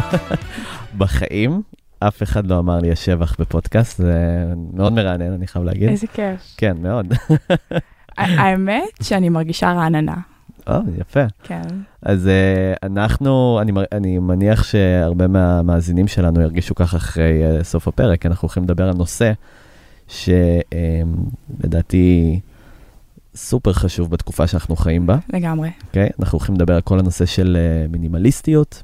בחיים, אף אחד לא אמר לי יש שבח בפודקאסט, זה מאוד מרענן, אני חייב להגיד. איזה כיף. כן, מאוד. האמת שאני מרגישה רעננה. או, יפה. כן. אז uh, אנחנו, אני, אני מניח שהרבה מהמאזינים שלנו ירגישו ככה אחרי uh, סוף הפרק, אנחנו הולכים לדבר על נושא שלדעתי סופר חשוב בתקופה שאנחנו חיים בה, לגמרי. אוקיי? אנחנו הולכים לדבר על כל הנושא של uh, מינימליסטיות.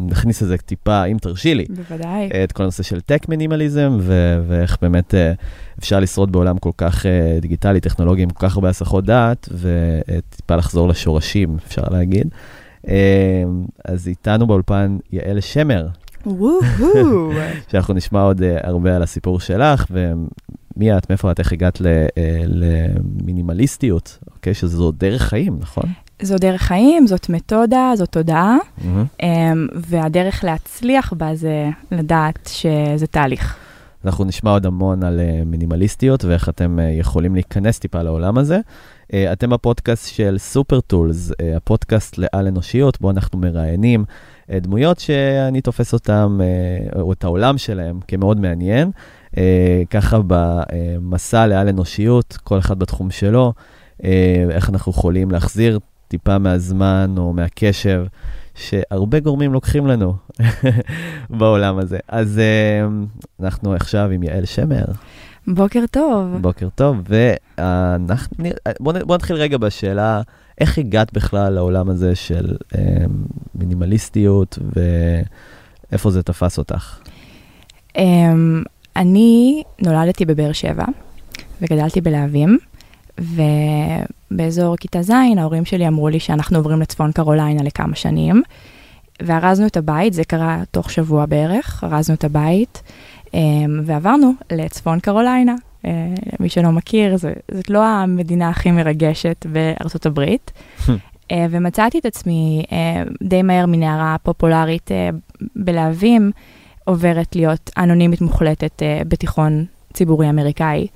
נכניס לזה טיפה, אם תרשי לי, בוודאי. את כל הנושא של טק מינימליזם, ו- ואיך באמת אה, אפשר לשרוד בעולם כל כך אה, דיגיטלי, טכנולוגי, עם כל כך הרבה הסחות דעת, וטיפה לחזור לשורשים, אפשר להגיד. אה, אז איתנו באולפן יעל שמר. שאנחנו נשמע עוד הרבה על הסיפור שלך, ומי את, מאיפה את, איך הגעת למינימליסטיות, אוקיי? שזו דרך חיים, נכון? זו דרך חיים, זאת מתודה, זאת תודעה. אמ, והדרך להצליח בה זה לדעת שזה תהליך. אנחנו נשמע עוד המון על אה, מינימליסטיות ואיך אתם אה, יכולים להיכנס טיפה לעולם הזה. אה, אתם בפודקאסט של סופר טולס, הפודקאסט לעל אנושיות, בו אנחנו מראיינים דמויות שאני תופס אותם, אה, או את העולם שלהם, כמאוד מעניין. ככה במסע לעל אנושיות, כל אחד בתחום שלו, איך אנחנו יכולים להחזיר טיפה מהזמן או מהקשב. שהרבה גורמים לוקחים לנו בעולם הזה. אז uh, אנחנו עכשיו עם יעל שמר, בוקר טוב. בוקר טוב, ואנחנו, בוא, נ- בוא נתחיל רגע בשאלה, איך הגעת בכלל לעולם הזה של uh, מינימליסטיות, ואיפה זה תפס אותך? אמ, אני נולדתי בבאר שבע וגדלתי בלהבים, ובאזור כיתה ז' ההורים שלי אמרו לי שאנחנו עוברים לצפון קרוליינה לכמה שנים, וארזנו את הבית, זה קרה תוך שבוע בערך, ארזנו את הבית, אמ, ועברנו לצפון קרוליינה. אה, מי שלא מכיר, זה- זאת לא המדינה הכי מרגשת בארצות הברית. אה, ומצאתי את עצמי אה, די מהר מנערה פופולרית בלהבים, עוברת להיות אנונימית מוחלטת בתיכון ציבורי אמריקאי.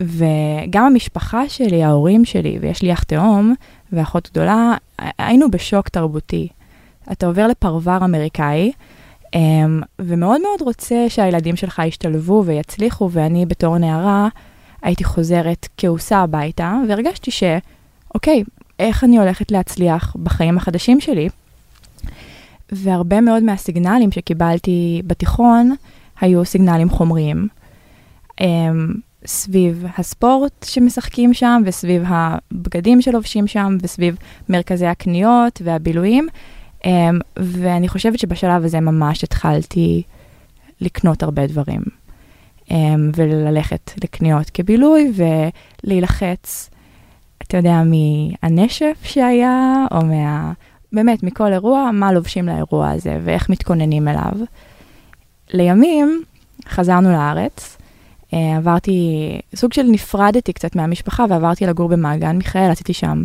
וגם המשפחה שלי, ההורים שלי, ויש לי אח תאום ואחות גדולה, היינו בשוק תרבותי. אתה עובר לפרבר אמריקאי, אה, ומאוד מאוד רוצה שהילדים שלך ישתלבו ויצליחו, ואני בתור נערה הייתי חוזרת כעוסה הביתה, והרגשתי ש... אוקיי, איך אני הולכת להצליח בחיים החדשים שלי? והרבה מאוד מהסיגנלים שקיבלתי בתיכון היו סיגנלים חומריים. Um, סביב הספורט שמשחקים שם, וסביב הבגדים שלובשים שם, וסביב מרכזי הקניות והבילויים. Um, ואני חושבת שבשלב הזה ממש התחלתי לקנות הרבה דברים. Um, וללכת לקניות כבילוי ולהילחץ אתה יודע, מהנשף שהיה, או מה... באמת, מכל אירוע, מה לובשים לאירוע הזה ואיך מתכוננים אליו. לימים חזרנו לארץ, עברתי, סוג של נפרדתי קצת מהמשפחה ועברתי לגור במעגן מיכאל, עשיתי שם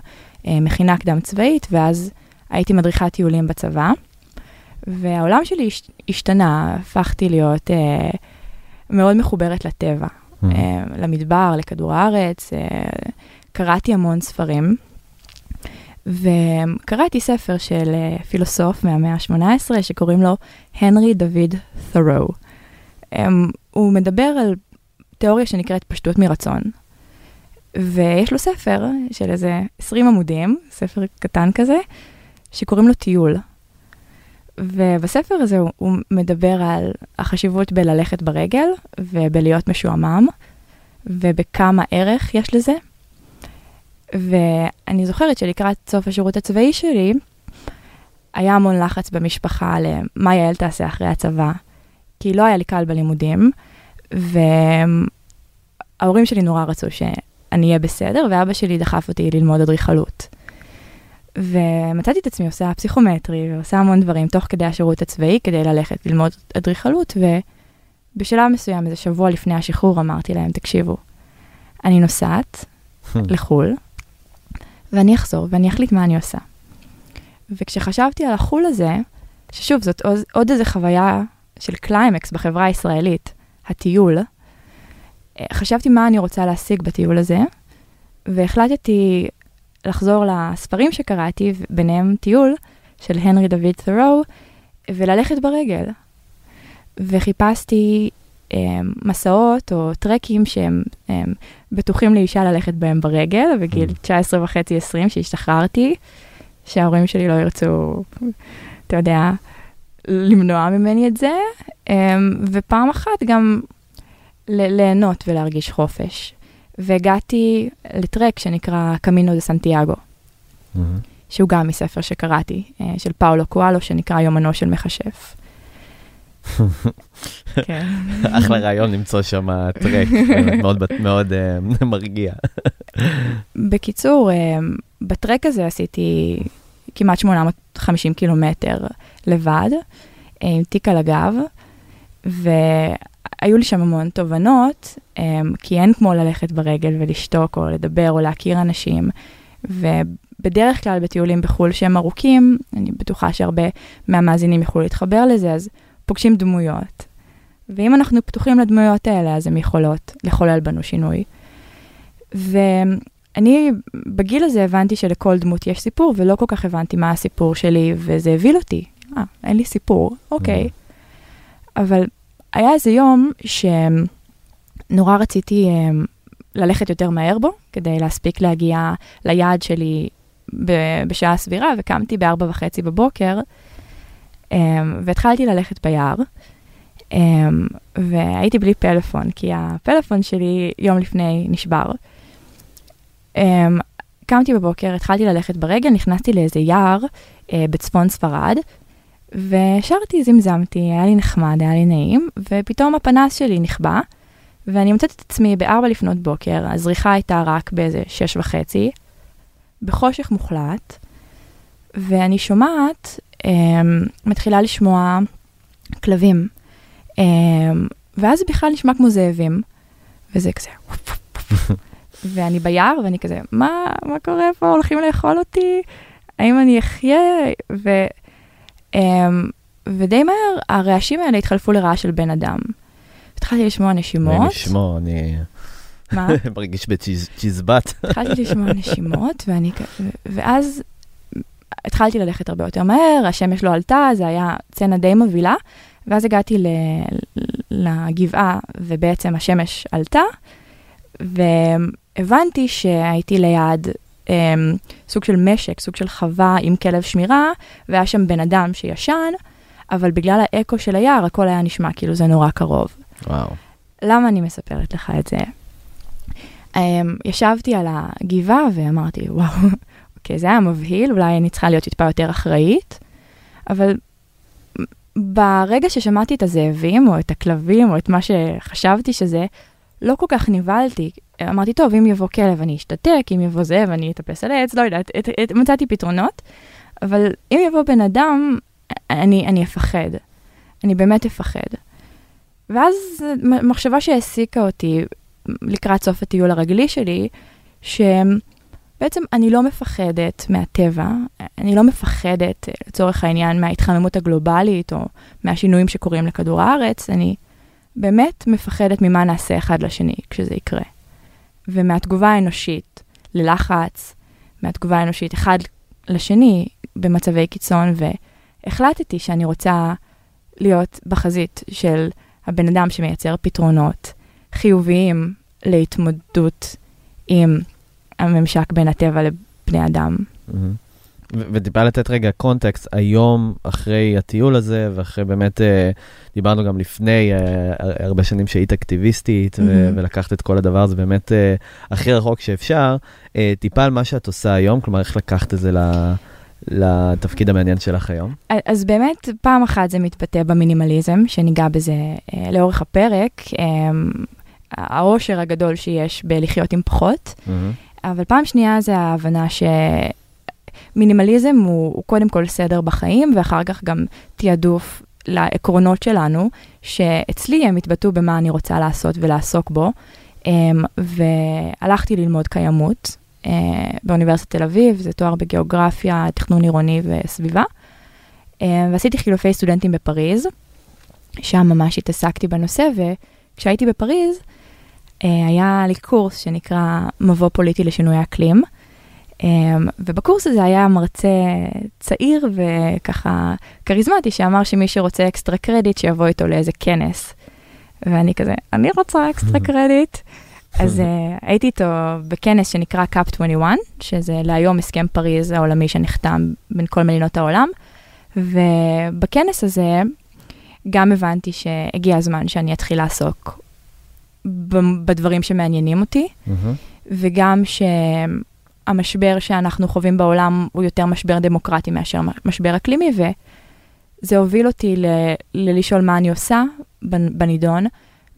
אה, מכינה קדם צבאית, ואז הייתי מדריכת טיולים בצבא, והעולם שלי הש- השתנה, הפכתי להיות אה, מאוד מחוברת לטבע, אה, למדבר, לכדור הארץ, אה, קראתי המון ספרים, וקראתי ספר של אה, פילוסוף מהמאה ה-18 שקוראים לו הנרי דוד ת'רו. אמ, הוא מדבר על תיאוריה שנקראת פשטות מרצון, ויש לו ספר של איזה 20 עמודים, ספר קטן כזה, שקוראים לו טיול. ובספר הזה הוא, הוא מדבר על החשיבות בללכת ברגל ובלהיות משועמם, ובכמה ערך יש לזה. ואני זוכרת שלקראת סוף השירות הצבאי שלי, היה המון לחץ במשפחה למה יעל תעשה אחרי הצבא, כי לא היה לי קל בלימודים, וההורים שלי נורא רצו שאני אהיה בסדר, ואבא שלי דחף אותי ללמוד אדריכלות. ומצאתי את עצמי עושה פסיכומטרי ועושה המון דברים תוך כדי השירות הצבאי כדי ללכת ללמוד אדריכלות, ובשלב מסוים, איזה שבוע לפני השחרור, אמרתי להם, תקשיבו, אני נוסעת לחו"ל, ואני אחזור ואני אחליט מה אני עושה. וכשחשבתי על החול הזה, ששוב, זאת עוד, עוד איזו חוויה של קליימקס בחברה הישראלית, הטיול, אה, חשבתי מה אני רוצה להשיג בטיול הזה, והחלטתי לחזור לספרים שקראתי, ביניהם טיול של הנרי דוד ת'רו, וללכת ברגל. וחיפשתי um, מסעות או טרקים שהם um, בטוחים לאישה ללכת בהם ברגל, בגיל 19 וחצי, 20, שהשתחררתי, שההורים שלי לא ירצו, אתה יודע, למנוע ממני את זה, um, ופעם אחת גם ליהנות ולהרגיש חופש. והגעתי לטרק שנקרא קמינו דה סנטיאגו, Mm-hmm. שהוא גם מספר שקראתי, אה, של פאולו קואלו, שנקרא יומנו של מכשף. כן. אחלה רעיון למצוא שם טרק, מאוד, מאוד uh, מרגיע. בקיצור, uh, בטרק הזה עשיתי כמעט 850 קילומטר לבד, uh, עם תיק על הגב, והיו לי שם המון תובנות, um, כי אין כמו ללכת ברגל ולשתוק או לדבר או להכיר אנשים. ובדרך כלל בטיולים בחו"ל שהם ארוכים, אני בטוחה שהרבה מהמאזינים יוכלו להתחבר לזה, אז פוגשים דמויות. ואם אנחנו פתוחים לדמויות האלה, אז הן יכולות לחולל בנו שינוי. ואני בגיל הזה הבנתי שלכל דמות יש סיפור, ולא כל כך הבנתי מה הסיפור שלי, וזה הביל אותי. אה, אין לי סיפור, אוקיי. אבל היה איזה יום שנורא רציתי um, ללכת יותר מהר בו, כדי להספיק להגיע ליעד שלי בשעה סבירה, וקמתי בארבע וחצי בבוקר, um, והתחלתי ללכת ביער, um, והייתי בלי פלאפון, כי הפלאפון שלי יום לפני נשבר. Um, קמתי בבוקר, התחלתי ללכת ברגל, נכנסתי לאיזה יער uh, בצפון ספרד, ושרתי, זמזמתי, היה לי נחמד, היה לי נעים, ופתאום הפנס שלי נכבה, ואני מוצאת את עצמי בארבע לפנות בוקר, הזריחה הייתה רק באיזה שש וחצי, בחושך מוחלט, ואני שומעת, um, מתחילה לשמוע כלבים, um, ואז זה בכלל נשמע כמו זאבים, וזה כזה, ואני ביער, ואני כזה, מה, מה קורה פה, הולכים לאכול אותי? האם אני אחיה? ו, um, ודי מהר הרעשים האלה התחלפו לרעש של בן אדם. התחלתי לשמוע נשימות. אני לשמוע, אני... מה? מרגיש בצ'יזבט. התחלתי לשמוע נשימות, ואני, ואז התחלתי ללכת הרבה יותר מהר, השמש לא עלתה, זה היה סצנה די מבהילה, ואז הגעתי ל, לגבעה, ובעצם השמש עלתה, והבנתי שהייתי ליד um, סוג של משק, סוג של חווה עם כלב שמירה, והיה שם בן אדם שישן, אבל בגלל האקו של היער, הכל היה נשמע כאילו זה נורא קרוב. וואו. למה אני מספרת לך את זה? Um, ישבתי על הגבעה ואמרתי, וואו, אוקיי, זה היה מבהיל, אולי אני צריכה להיות טיפה יותר אחראית, אבל ברגע ששמעתי את הזאבים, או את הכלבים, או את מה שחשבתי שזה, לא כל כך נבהלתי. אמרתי, טוב, אם יבוא כלב אני אשתתק, אם יבוא זאב אני אטפס על העץ, לא יודעת, את, את, מצאתי פתרונות, אבל אם יבוא בן אדם, אני, אני אפחד. אני באמת אפחד. ואז מחשבה שהעסיקה אותי לקראת סוף הטיול הרגלי שלי, שבעצם אני לא מפחדת מהטבע, אני לא מפחדת, לצורך העניין, מההתחממות הגלובלית או מהשינויים שקורים לכדור הארץ, אני באמת מפחדת ממה נעשה אחד לשני כשזה יקרה. ומהתגובה האנושית ללחץ, מהתגובה האנושית אחד לשני במצבי קיצון, והחלטתי שאני רוצה להיות בחזית של הבן אדם שמייצר פתרונות חיוביים להתמודדות עם הממשק בין הטבע לבני אדם. Mm-hmm. וטיפה לתת רגע קונטקסט, היום אחרי הטיול הזה, ואחרי באמת, אה, דיברנו גם לפני אה, הרבה שנים שהיית אקטיביסטית, mm-hmm. ולקחת את כל הדבר הזה באמת אה, הכי רחוק שאפשר, טיפה על מה שאת עושה היום, כלומר, איך לקחת את זה ל... לתפקיד המעניין שלך היום? אז באמת, פעם אחת זה מתבטא במינימליזם, שניגע בזה אה, לאורך הפרק, אה, העושר הגדול שיש בלחיות עם פחות, mm-hmm. אבל פעם שנייה זה ההבנה שמינימליזם הוא, הוא קודם כל סדר בחיים, ואחר כך גם תעדוף לעקרונות שלנו, שאצלי הם התבטאו במה אני רוצה לעשות ולעסוק בו. Um, והלכתי ללמוד קיימות, אה, באוניברסיטת תל אביב, זה תואר בגיאוגרפיה, תכנון עירוני וסביבה. אה, ועשיתי חילופי סטודנטים בפריז, שם ממש התעסקתי בנושא, וכשהייתי בפריז, אה, היה לי קורס שנקרא מבוא פוליטי לשינוי אקלים. Um, ובקורס הזה היה מרצה צעיר וככה כריזמטי שאמר שמי שרוצה extra credit שיבוא איתו לאיזה כנס. ואני כזה, אני רוצה extra credit. אז uh, הייתי איתו בכנס שנקרא COP 21, שזה להיום הסכם פריז העולמי שנחתם בין כל מדינות העולם. ובכנס הזה גם הבנתי שהגיע הזמן שאני אתחיל לעסוק בדברים שמעניינים אותי. וגם שהמשבר שאנחנו חווים בעולם הוא יותר משבר דמוקרטי מאשר משבר אקלימי, וזה הוביל אותי ל- ללשאול מה אני עושה בנידון,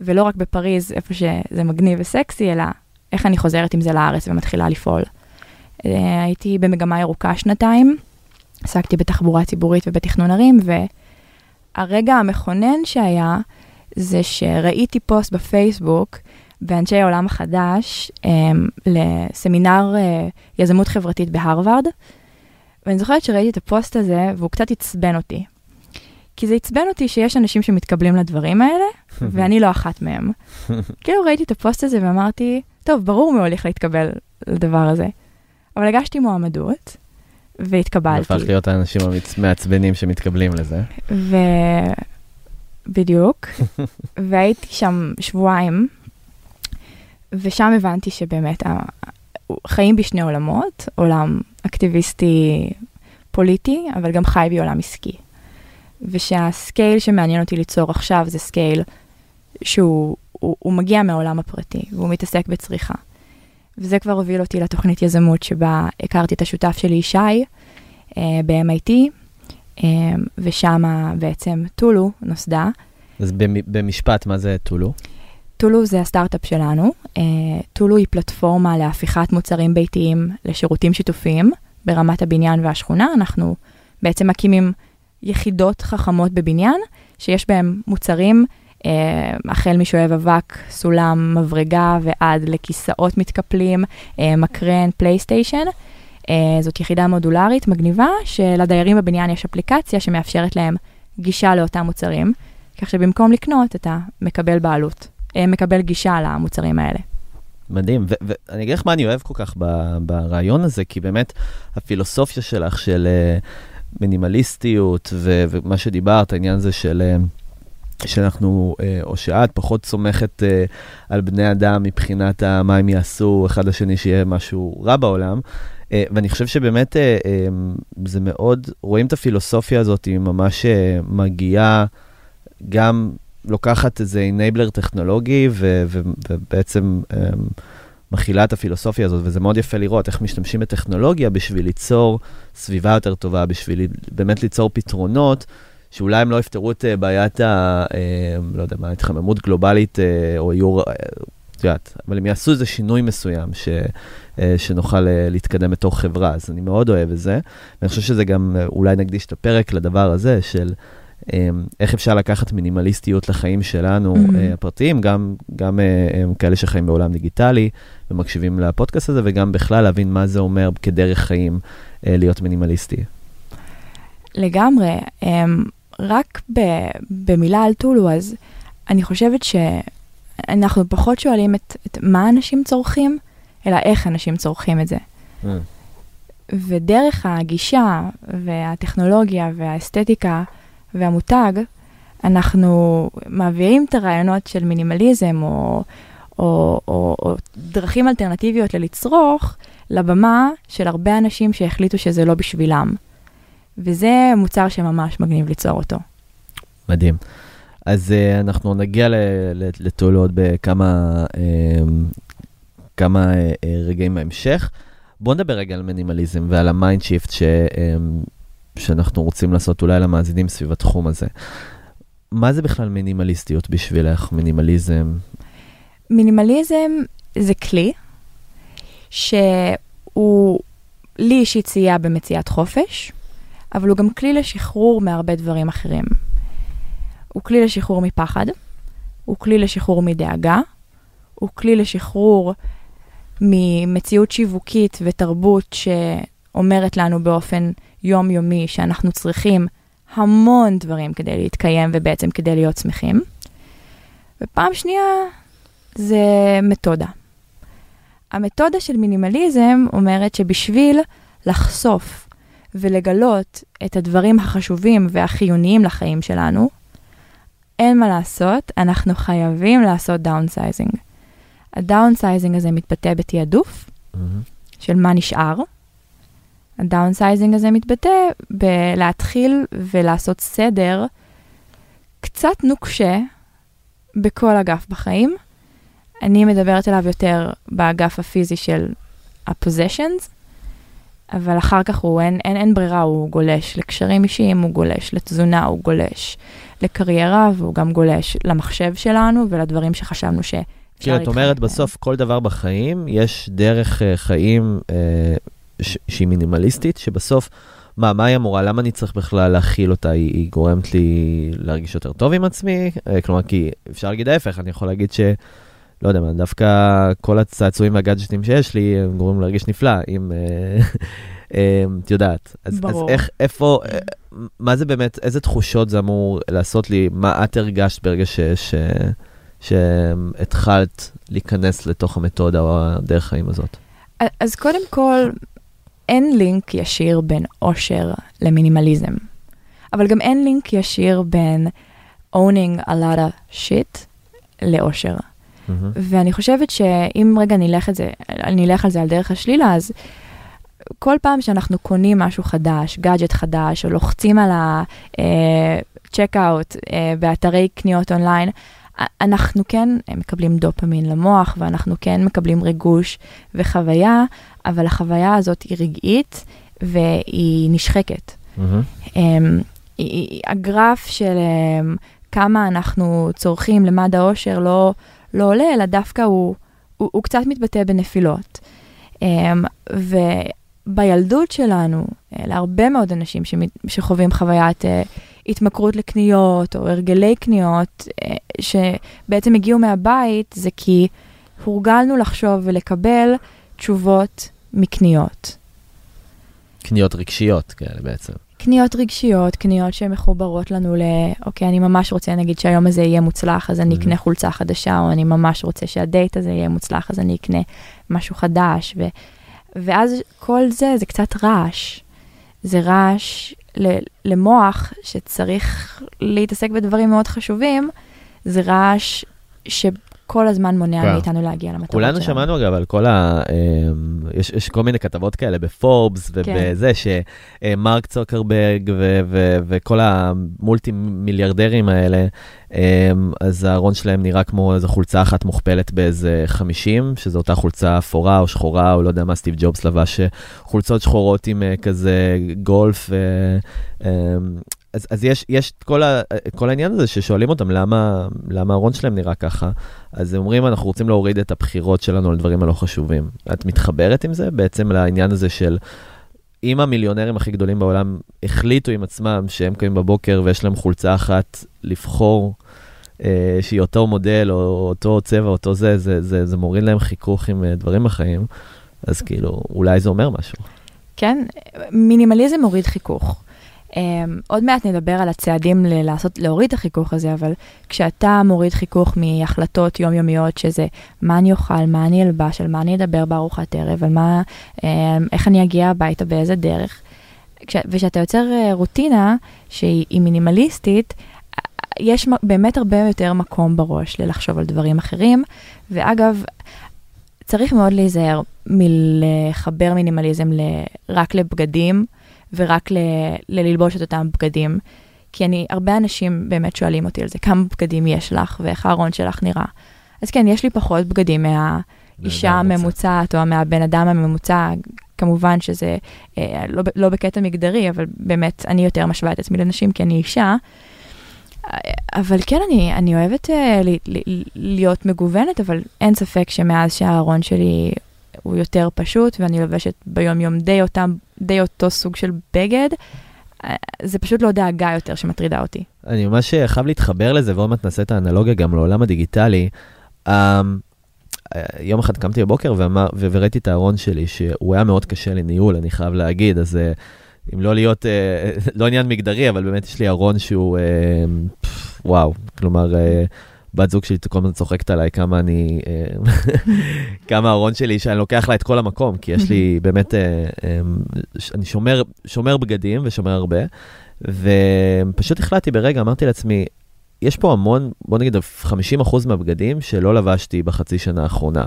ולא רק בפריז, איפה שזה מגניב וסקסי, אלא איך אני חוזרת עם זה לארץ ומתחילה לפעול. אה, הייתי במגמה ירוקה שנתיים, עסקתי בתחבורה ציבורית ובתכנון ערים, והרגע המכונן שהיה, זה שראיתי פוסט בפייסבוק באנשי העולם החדש um, לסמינר uh, יזמות חברתית בהרווארד, ואני זוכרת שראיתי את הפוסט הזה והוא קצת עצבן אותי. כי זה עצבן אותי שיש אנשים שמתקבלים לדברים האלה, ואני לא אחת מהם. כאילו ראיתי את הפוסט הזה ואמרתי, טוב, ברור מי הולך להתקבל לדבר הזה. אבל הגשתי מועמדות, והתקבלתי. הפך להיות האנשים המעצבנים שמתקבלים לזה. ו... בדיוק. והייתי שם שבועיים, ושם הבנתי שבאמת חיים בשני עולמות, עולם אקטיביסטי פוליטי, אבל גם חי בעולם עסקי. ושה scale שמעניין אותי ליצור עכשיו זה scale שהוא הוא, הוא מגיע מהעולם הפרטי, והוא מתעסק בצריכה. וזה כבר הוביל אותי לתוכנית יזמות שבה הכרתי את השותף שלי, ישי, אה, ב-MIT, אה, ושם בעצם טולו נוסדה. אז במשפט, מה זה טולו? טולו זה הסטארט-אפ שלנו. אה, טולו היא פלטפורמה להפיכת מוצרים ביתיים לשירותים שיתופיים ברמת הבניין והשכונה. אנחנו בעצם מקימים יחידות חכמות בבניין, שיש בהם מוצרים, אה, החל משואב אבק, סולם, מברגה ועד לכיסאות מתקפלים, אה, מקרן, פלייסטיישן. זאת יחידה מודולרית מגניבה, שלדיירים בבניין יש אפליקציה שמאפשרת להם גישה לאותם מוצרים, כך שבמקום לקנות אתה מקבל בעלות. מקבל גישה למוצרים האלה. מדהים, ואני אגיד לך מה אני אוהב כל כך ברעיון הזה, כי באמת הפילוסופיה שלך של uh, מינימליסטיות ומה שדיברת, העניין הזה של... uh, שאנחנו, או שאת פחות סומכת על בני אדם מבחינת מה הם יעשו אחד לשני, שיהיה משהו רע בעולם. ואני חושב שבאמת זה מאוד, רואים את הפילוסופיה הזאת, היא ממש מגיעה גם לוקחת איזה אינבלר טכנולוגי ו- ו- ובעצם um, מכילה את הפילוסופיה הזאת, וזה מאוד יפה לראות איך משתמשים בטכנולוגיה בשביל ליצור סביבה יותר טובה, בשביל באמת ליצור פתרונות שאולי הם לא יפתרו את uh, בעיית ה... uh, לא יודע מה, התחממות גלובלית uh, או יור... את יודעת, אבל הם יעשו איזה שינוי מסוים ש, שנוכל להתקדם בתור חברה, אז אני מאוד אוהב את זה. ואני חושב שזה גם, אולי נקדיש את הפרק לדבר הזה של... אמ, איך אפשר לקחת מינימליסטיות לחיים שלנו mm-hmm. הפרטיים, גם, גם אה, כאלה שחיים בעולם דיגיטלי ומקשיבים לפודקאסט הזה, וגם בכלל להבין מה זה אומר כדרך חיים אה, להיות מינימליסטי. לגמרי. אמ, רק במילה על טולו, אז אני חושבת שאנחנו פחות שואלים את, את מה אנשים צורכים, אלא איך אנשים צורכים את זה. Mm. ודרך הגישה והטכנולוגיה והאסתטיקה, והמותג, אנחנו מעבירים את הרעיונות של מינימליזם או, או, או, או דרכים אלטרנטיביות ללצרוך לבמה של הרבה אנשים שהחליטו שזה לא בשבילם. וזה מוצר שממש מגניב ליצור אותו. מדהים. אז uh, אנחנו נגיע עוד בכמה uh, כמה uh, רגעים בהמשך. בוא נדבר רגע על מינימליזם ועל ה mind shift ש... Uh, שאנחנו רוצים לעשות אולי למאזינים סביב התחום הזה. מה זה בכלל מינימליסטיות בשבילך, מינימליזם? מינימליזם זה כלי שהוא לי אישית סייע במציאת חופש, אבל הוא גם כלי לשחרור מהרבה דברים אחרים. הוא כלי לשחרור מפחד, הוא כלי לשחרור מדאגה, הוא כלי לשחרור ממציאות שיווקית ותרבות שאומרת לנו באופן יומיומי שאנחנו צריכים המון דברים כדי להתקיים ובעצם כדי להיות שמחים. ופעם שנייה, זה מתודה. המתודה של מינימליזם אומרת שבשביל לחשוף ולגלות את הדברים החשובים והחיוניים לחיים שלנו, אין מה לעשות, אנחנו חייבים לעשות downsizing. ה downsizing הזה מתבטא בתעדוף של מה נשאר. ה downsizing הזה מתבטא בלהתחיל ולעשות סדר קצת נוקשה בכל אגף בחיים. אני מדברת עליו יותר באגף הפיזי של ה-possessions, אבל אחר כך הוא, אין, אין, אין ברירה, הוא גולש לקשרים אישיים, הוא גולש לתזונה, הוא גולש לקריירה, והוא גם גולש למחשב שלנו ולדברים שחשבנו שאפשר כאילו, את אומרת, בסוף כל דבר בחיים, יש דרך uh, חיים uh, ש- שהיא מינימליסטית, שבסוף, מה, מה היא אמורה? למה אני צריך בכלל להכיל אותה? היא, היא גורמת לי להרגיש יותר טוב עם עצמי? Uh, כלומר, כי אפשר להגיד ההפך, אני יכול להגיד ש... לא יודע מה, דווקא כל הצעצועים והגאדג'טים שיש לי, הם גורמים להרגיש נפלא, אם... את יודעת. אז, ברור. אז איך, איפה, אה, מה זה באמת, איזה תחושות זה אמור לעשות לי? מה את הרגשת ברגע ש... ש... שהתחלת להיכנס לתוך המתודה או הדרך חיים הזאת? אז קודם כל, אין לינק ישיר בין אושר למינימליזם. אבל גם אין לינק ישיר בין owning a lot of shit לאושר. מהמם. ואני חושבת שאם רגע נלך, את זה, נלך על זה על דרך השלילה, אז כל פעם שאנחנו קונים משהו חדש, גאדג'ט חדש, או לוחצים על ה-checkout באתרי קניות אונליין, אנחנו כן מקבלים דופמין למוח, ואנחנו כן מקבלים ריגוש וחוויה, אבל החוויה הזאת היא רגעית והיא נשחקת. היא- הגרף של אמ, כמה אנחנו צורכים למד האושר לא, לא עולה, אלא דווקא הוא, הוא, הוא קצת מתבטא בנפילות. אמ, ובילדות שלנו, אה, להרבה מאוד אנשים שחווים חוויית אה, התמכרות לקניות או הרגלי קניות, אה, שבעצם הגיעו מהבית, זה כי הורגלנו לחשוב ולקבל תשובות מקניות. קניות רגשיות כאלה בעצם. קניות רגשיות, קניות שמחוברות לנו ל... אוקיי, אני ממש רוצה, נגיד שהיום הזה יהיה מוצלח, אז אני Mhm. אקנה חולצה חדשה, או אני ממש רוצה שהדייט הזה יהיה מוצלח, אז אני אקנה משהו חדש. ו... ואז כל זה, זה קצת רעש. זה רעש. למוח שצריך להתעסק בדברים מאוד חשובים, זה רעש שכל הזמן מונע כן. מאיתנו להגיע למטרות שלנו. כולנו שמענו אגב על כל ה... אמ, יש, יש כל מיני כתבות כאלה בפורבס ובזה, שמרק צוקרברג ו- ו- וכל המולטי מיליארדרים האלה, אמ, אז הארון שלהם נראה כמו איזו חולצה אחת מוכפלת באיזה 50, שזו אותה חולצה אפורה או שחורה, או לא יודע מה סטיב ג'ובס לבש, אה, חולצות שחורות עם אה, כזה גולף. אז, אז יש, יש את כל, ה, כל העניין הזה ששואלים אותם למה, למה הארון שלהם נראה ככה. אז הם אומרים, אנחנו רוצים להוריד את הבחירות שלנו על דברים הלא חשובים. את מתחברת עם זה בעצם לעניין הזה של, אם המיליונרים הכי גדולים בעולם החליטו עם עצמם שהם קמים בבוקר ויש להם חולצה אחת לבחור, אה, שהיא אותו מודל או אותו צבע, אותו זה, זה, זה, זה מוריד להם חיכוך עם אה, דברים בחיים, אז כאילו, אולי זה אומר משהו. כן, מינימליזם מוריד חיכוך. Um, עוד מעט נדבר על הצעדים ל- לעשות, להוריד את החיכוך הזה, אבל כשאתה מוריד חיכוך מהחלטות יומיומיות, שזה מה אני אוכל, מה אני אלבש, על מה אני אדבר בארוחת ערב, על מה, um, איך אני אגיע הביתה, באיזה דרך, כש, וכשאתה יוצר uh, רוטינה שהיא היא מינימליסטית, אה, יש באמת הרבה יותר מקום בראש ללחשוב על דברים אחרים, ואגב, צריך מאוד להיזהר מלחבר מינימליזם ל- רק לבגדים ורק ל- לללבוש את אותם בגדים. כי אני, הרבה אנשים באמת שואלים אותי על זה, כמה בגדים יש לך ואיך הארון שלך נראה. אז כן, יש לי פחות בגדים מהאישה. הממוצעת או מהבן אדם הממוצע. כמובן שזה אה, לא, לא בקטע מגדרי, אבל באמת, אני יותר משווה את עצמי לנשים כי אני אישה. אבל כן, אני, אני אוהבת אה, ל, ל, להיות מגוונת, אבל אין ספק שמאז שהארון שלי הוא יותר פשוט, ואני לובשת ביום-יום די, אותם, די אותו סוג של בגד, אה, זה פשוט לא דאגה יותר שמטרידה אותי. אני ממש חייב להתחבר לזה, ועוד מעט נעשה את האנלוגיה גם לעולם הדיגיטלי. Um, יום אחד קמתי בבוקר ואמר, וראיתי את הארון שלי, שהוא היה מאוד קשה לניהול, אני חייב להגיד, אז אה, אם לא להיות, אה, לא עניין מגדרי, אבל באמת יש לי ארון שהוא, אה, וואו, כלומר, אה, בת זוג שלי כל הזמן צוחקת עליי כמה אני, אה, כמה הארון שלי, שאני לוקח לה את כל המקום, כי יש לי באמת, אה, אה, אני שומר, שומר בגדים ושומר הרבה, ופשוט החלטתי ברגע, אמרתי לעצמי, יש פה המון, בוא נגיד 50% מהבגדים שלא לבשתי בחצי שנה האחרונה.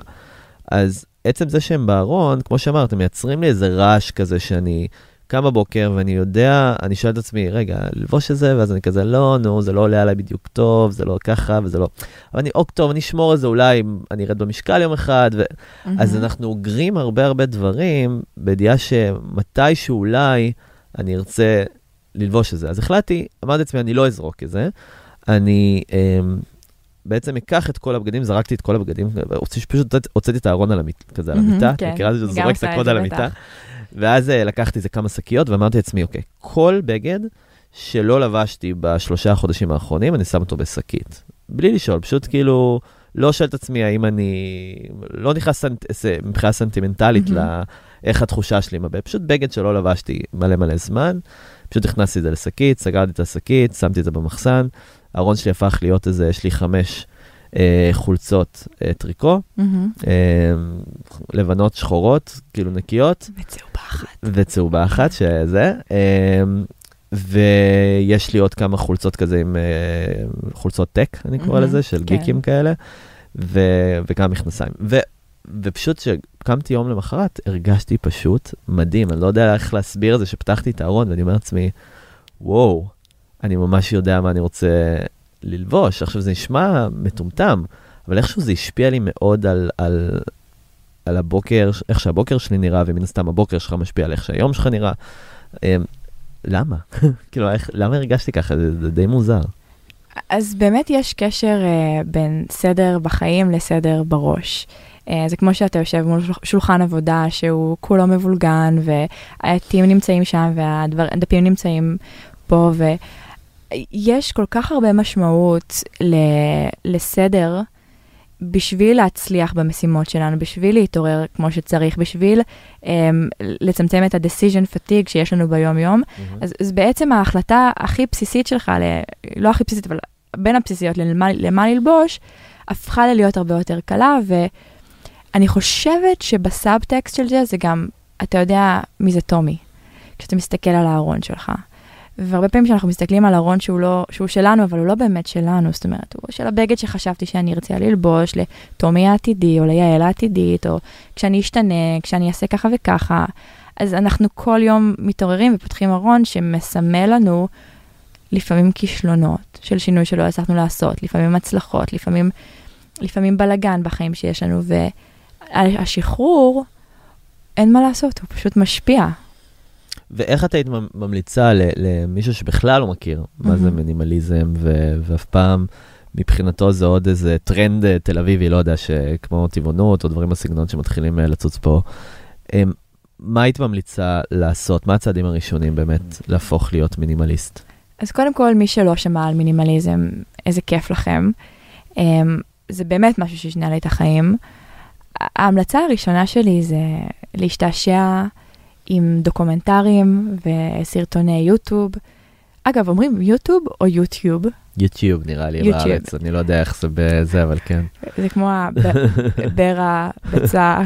אז עצם זה שהם בארון, כמו שאמרת, מייצרים לי איזה רעש כזה שאני קם בבוקר ואני יודע, אני שואל את עצמי, רגע, ללבוש את זה, ואז אני כזה, לא, נו, זה לא עולה עליי בדיוק טוב, זה לא ככה וזה לא... אבל אני, אוק, טוב, אני אשמור את זה, אולי אני ארד במשקל יום אחד, ו... אז אנחנו אוגרים הרבה הרבה דברים בידיעה שמתישהו אולי אני ארצה ללבוש את זה. אז החלטתי, אמרתי לעצמי, אני לא אזרוק את זה. אני אמ, בעצם אקח את כל הבגדים, זרקתי את כל הבגדים, פשוט הוצאתי- את הארון על המיטה, כזה על המיטה, כן. מכירה את זה, זורק את זה, על. המיטה. ואז אה, לקחתי איזה כמה שקיות ואמרתי לעצמי, אוקיי, כל בגד שלא לבשתי בשלושה החודשים האחרונים, אני שם אותו בשקית. בלי לשאול, פשוט כאילו, לא שואל את עצמי האם אני, לא נכנס סנט, איזה- מבחינה סנטימנטלית מהמם. לאיך התחושה שלי עם הבגד, פשוט בגד שלא לבשתי מלא מלא זמן, פשוט הכנסתי את זה לשקית, סגרתי את השקית, שמתי את זה במחסן, הארון שלי הפך להיות איזה, יש לי חמש אה, חולצות אה, טריקו, מהמם. אה, לבנות שחורות, כאילו נקיות, וצהובה אחת. וצהובה אחת, שזה. אמ, ויש לי עוד כמה חולצות כזה עם אה, חולצות טק, אני קורא מהמם, לזה, של כן. גיקים כאלה, ו- וגם מכנסיים. ו- ופשוט כשקמתי יום למחרת, הרגשתי פשוט מדהים, אני לא יודע איך להסביר את זה, שפתחתי את הארון ואני אומר לעצמי, וואו, אני ממש יודע מה אני רוצה ללבוש. עכשיו, זה נשמע מטומטם, אבל איכשהו זה השפיע לי מאוד על, על, על הבוקר, איך שהבוקר שלי נראה, ומן הסתם הבוקר שלך משפיע על איך שהיום שלך נראה. אמ, למה? כאילו, איך, למה הרגשתי ככה? זה, זה די מוזר. אז באמת יש קשר uh, בין סדר בחיים לסדר בראש. Uh, זה כמו שאתה יושב מול שול- שולחן עבודה שהוא כולו מבולגן, והעטים נמצאים שם והדפים נמצאים פה, ויש כל כך הרבה משמעות ל- לסדר בשביל להצליח במשימות שלנו, בשביל להתעורר כמו שצריך, בשביל um, לצמצם את ה-decision fatigue שיש לנו ביום-יום. אז, אז בעצם ההחלטה הכי בסיסית שלך, ל, לא הכי בסיסית, אבל בין הבסיסיות למה, למה ללבוש, הפכה ללהיות הרבה יותר קלה, ואני חושבת שבסאבטקסט של זה, זה גם, אתה יודע מי זה טומי, כשאתה מסתכל על הארון שלך. והרבה פעמים כשאנחנו מסתכלים על ארון שהוא, לא, שהוא שלנו, אבל הוא לא באמת שלנו, זאת אומרת, הוא של הבגד שחשבתי שאני ארצה ללבוש לטומי העתידי, או ליעל העתידית, או כשאני אשתנה, כשאני אעשה ככה וככה. אז אנחנו כל יום מתעוררים ופותחים ארון שמסמל לנו לפעמים כישלונות של שינוי שלא הצלחנו לעשות, לפעמים הצלחות, לפעמים, לפעמים בלגן בחיים שיש לנו, והשחרור, אין מה לעשות, הוא פשוט משפיע. ואיך את היית ממ- ממליצה למישהו שבכלל לא מכיר מה זה מהמם. מינימליזם, ו- ואף פעם מבחינתו זה עוד איזה טרנד אה, תל אביבי, לא יודע, שכמו טבעונות או דברים בסגנון שמתחילים אה, לצוץ פה. אמ, מה היית ממליצה לעשות? מה הצעדים הראשונים באמת להפוך להיות מינימליסט? אז קודם כל, מי שלא שמע על מינימליזם, איזה כיף לכם. Um, זה באמת משהו ששינה לי את החיים. ההמלצה הראשונה שלי זה להשתעשע עם דוקומנטרים וסרטוני יוטיוב. אגב, אומרים יוטיוב או יוטיוב? יוטיוב נראה לי יוטיוב. בארץ, אני לא יודע איך זה בזה, אבל כן. זה כמו הבר הביצה,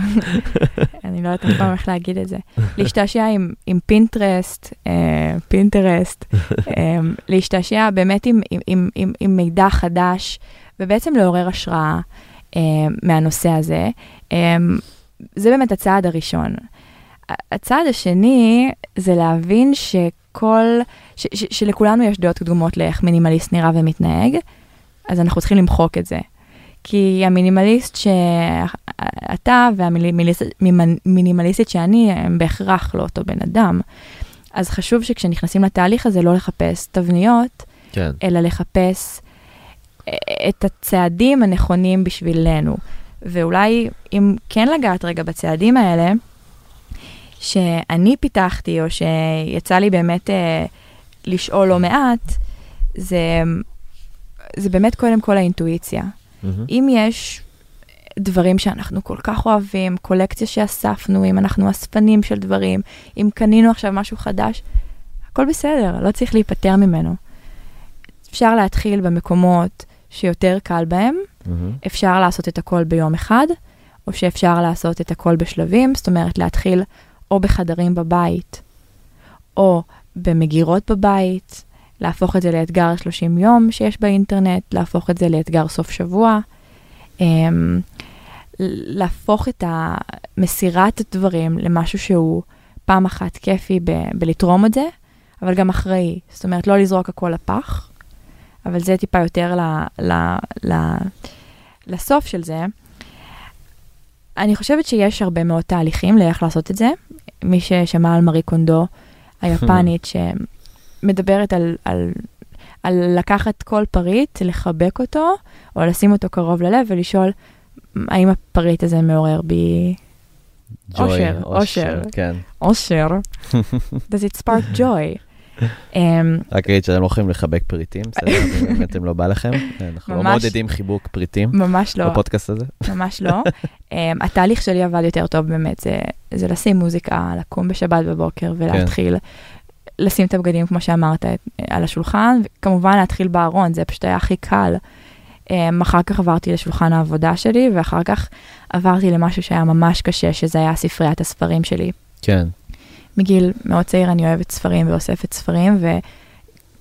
אני לא יודעת אף פעם איך להגיד את זה. להשתעשע עם, עם פינטרסט, אה, פינטרסט, אה, להשתעשע באמת עם, עם, עם, עם, עם מידע חדש, ובעצם לעורר השראה אה, מהנושא הזה. אה, זה באמת הצעד הראשון. הצעד השני זה להבין שכל, ש, ש, שלכולנו יש דעות קדומות לאיך מינימליסט נראה ומתנהג, אז אנחנו צריכים למחוק את זה. כי המינימליסט שאתה והמינימליסטית שאני הם בהכרח לא אותו בן אדם. אז חשוב שכשנכנסים לתהליך הזה לא לחפש תבניות, כן. אלא לחפש אה, את הצעדים הנכונים בשבילנו. ואולי אם כן לגעת רגע בצעדים האלה, שאני פיתחתי, או שיצא לי באמת אה, לשאול לא מעט, זה, זה באמת קודם כל האינטואיציה. מהמם. אם יש דברים שאנחנו כל כך אוהבים, קולקציה שאספנו, אם אנחנו אספנים של דברים, אם קנינו עכשיו משהו חדש, הכל בסדר, לא צריך להיפטר ממנו. אפשר להתחיל במקומות שיותר קל בהם, מהמם. אפשר לעשות את הכל ביום אחד, או שאפשר לעשות את הכל בשלבים, זאת אומרת להתחיל או בחדרים בבית, או במגירות בבית, להפוך את זה לאתגר 30 יום שיש באינטרנט, להפוך את זה לאתגר סוף שבוע, אמ, להפוך את מסירת הדברים למשהו שהוא פעם אחת כיפי ב- בלתרום את זה, אבל גם אחראי. זאת אומרת, לא לזרוק הכל לפח, אבל זה טיפה יותר ל, ל, ל, לסוף של זה. אני חושבת שיש הרבה מאוד תהליכים לאיך לעשות את זה. מי ששמע על מארי קונדו היפנית, שמדברת על, על, על לקחת כל פריט, לחבק אותו, או לשים אותו קרוב ללב ולשאול, האם הפריט הזה מעורר בי אושר, אושר. כן. אושר? does it spark joy? Um, רק אגיד שאתם לא יכולים לחבק פריטים, בסדר? אם באמת הם לא בא לכם. אנחנו לא מעודדים חיבוק פריטים ממש לא, בפודקאסט הזה. ממש לא. um, התהליך שלי עבד יותר טוב באמת, זה, לשים מוזיקה, לקום בשבת בבוקר ולהתחיל לשים את הבגדים, כמו שאמרת, על השולחן, וכמובן להתחיל בארון, זה פשוט היה הכי קל. Um, אחר כך עברתי לשולחן העבודה שלי, ואחר כך עברתי למשהו שהיה ממש קשה, שזה היה ספריית הספרים שלי. כן. מגיל מאוד צעיר אני אוהבת ספרים ואוספת ספרים,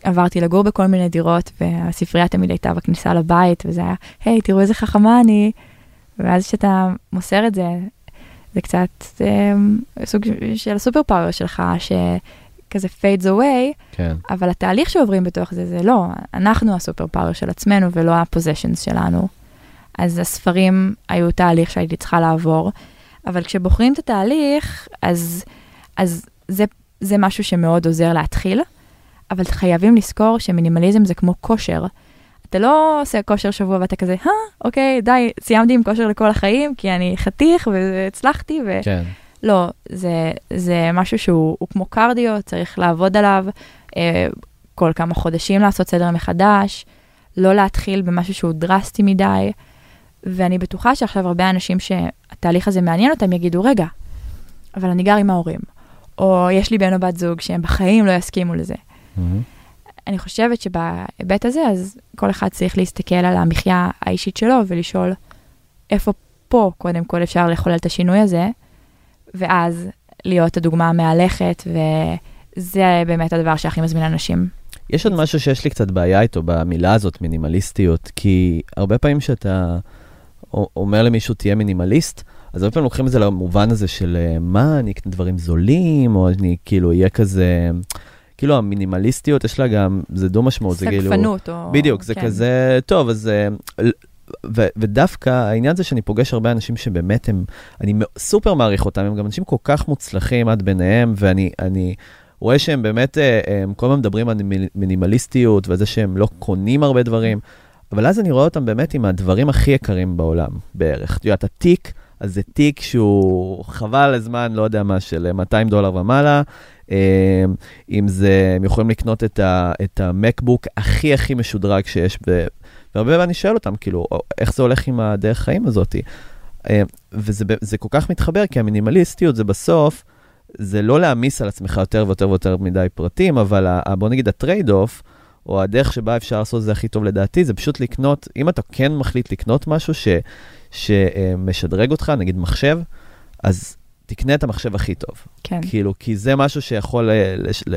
ועברתי לגור בכל מיני דירות, והספרייה תמיד הייתה בכניסה לבית, וזה היה, היי, תראו איזה חכמה אני. ואז כשאתה מוסר את זה, זה קצת אה, סוג של הסופר פאוור שלך, שכזה fades away, כן. אבל התהליך שעוברים בתוך זה, זה לא, אנחנו הסופר פאוור של עצמנו ולא הפוזיישנס שלנו. אז הספרים היו תהליך שהייתי צריכה לעבור, אבל כשבוחרים את התהליך, אז, אז זה, זה משהו שמאוד עוזר להתחיל, אבל חייבים לזכור שמינימליזם זה כמו כושר. אתה לא עושה כושר שבוע ואתה כזה, אה, אוקיי, די, סיימתי עם כושר לכל החיים, כי אני חתיך והצלחתי, ו... כן. לא, זה, זה משהו שהוא הוא כמו קרדיו, צריך לעבוד עליו אה, כל כמה חודשים לעשות סדר מחדש, לא להתחיל במשהו שהוא דרסטי מדי, ואני בטוחה שעכשיו הרבה אנשים שהתהליך הזה מעניין אותם יגידו, רגע, אבל אני גר עם ההורים, או יש לי בן או בת זוג שהם בחיים לא יסכימו לזה. מהמם. אני חושבת שבהיבט הזה, אז כל אחד צריך להסתכל על המחיה האישית שלו ולשאול איפה פה קודם כל אפשר לחולל את השינוי הזה, ואז להיות הדוגמה המהלכת, וזה באמת הדבר שהכי מזמין אנשים. יש עוד משהו שיש לי קצת בעיה איתו במילה הזאת, מינימליסטיות, כי הרבה פעמים שאתה אומר למישהו תהיה מינימליסט, אז הרבה פעמים לוקחים את זה למובן הזה של אה, מה, אני אקנה דברים זולים, או אני כאילו אהיה כזה, כאילו המינימליסטיות יש לה גם, זה דו משמעות, זה כאילו... סגפנות, או... בדיוק, זה כן. כזה, טוב, אז... אה, ו- ודווקא העניין זה שאני פוגש הרבה אנשים שבאמת הם, אני סופר מעריך אותם, הם גם אנשים כל כך מוצלחים עד ביניהם, ואני אני רואה שהם באמת, אה, הם כל הזמן מדברים על מיני- מינימליסטיות וזה שהם לא קונים הרבה דברים, אבל אז אני רואה אותם באמת עם הדברים הכי יקרים בעולם, בערך. את יודעת, התיק, אז זה תיק שהוא חבל הזמן, לא יודע מה, של 200 דולר ומעלה. אה, אם זה, הם יכולים לקנות את, ה, את המקבוק הכי הכי משודרג שיש, ב, והרבה פעמים אני שואל אותם, כאילו, איך זה הולך עם הדרך חיים הזאת? אה, וזה כל כך מתחבר, כי המינימליסטיות זה בסוף, זה לא להעמיס על עצמך יותר ויותר ויותר מדי פרטים, אבל ה- בוא נגיד ה trade-off, או הדרך שבה אפשר לעשות את זה הכי טוב לדעתי, זה פשוט לקנות, אם אתה כן מחליט לקנות משהו ש, שמשדרג אותך, נגיד מחשב, אז תקנה את המחשב הכי טוב. כן. כאילו, כי זה משהו שיכול ל, לש, ל,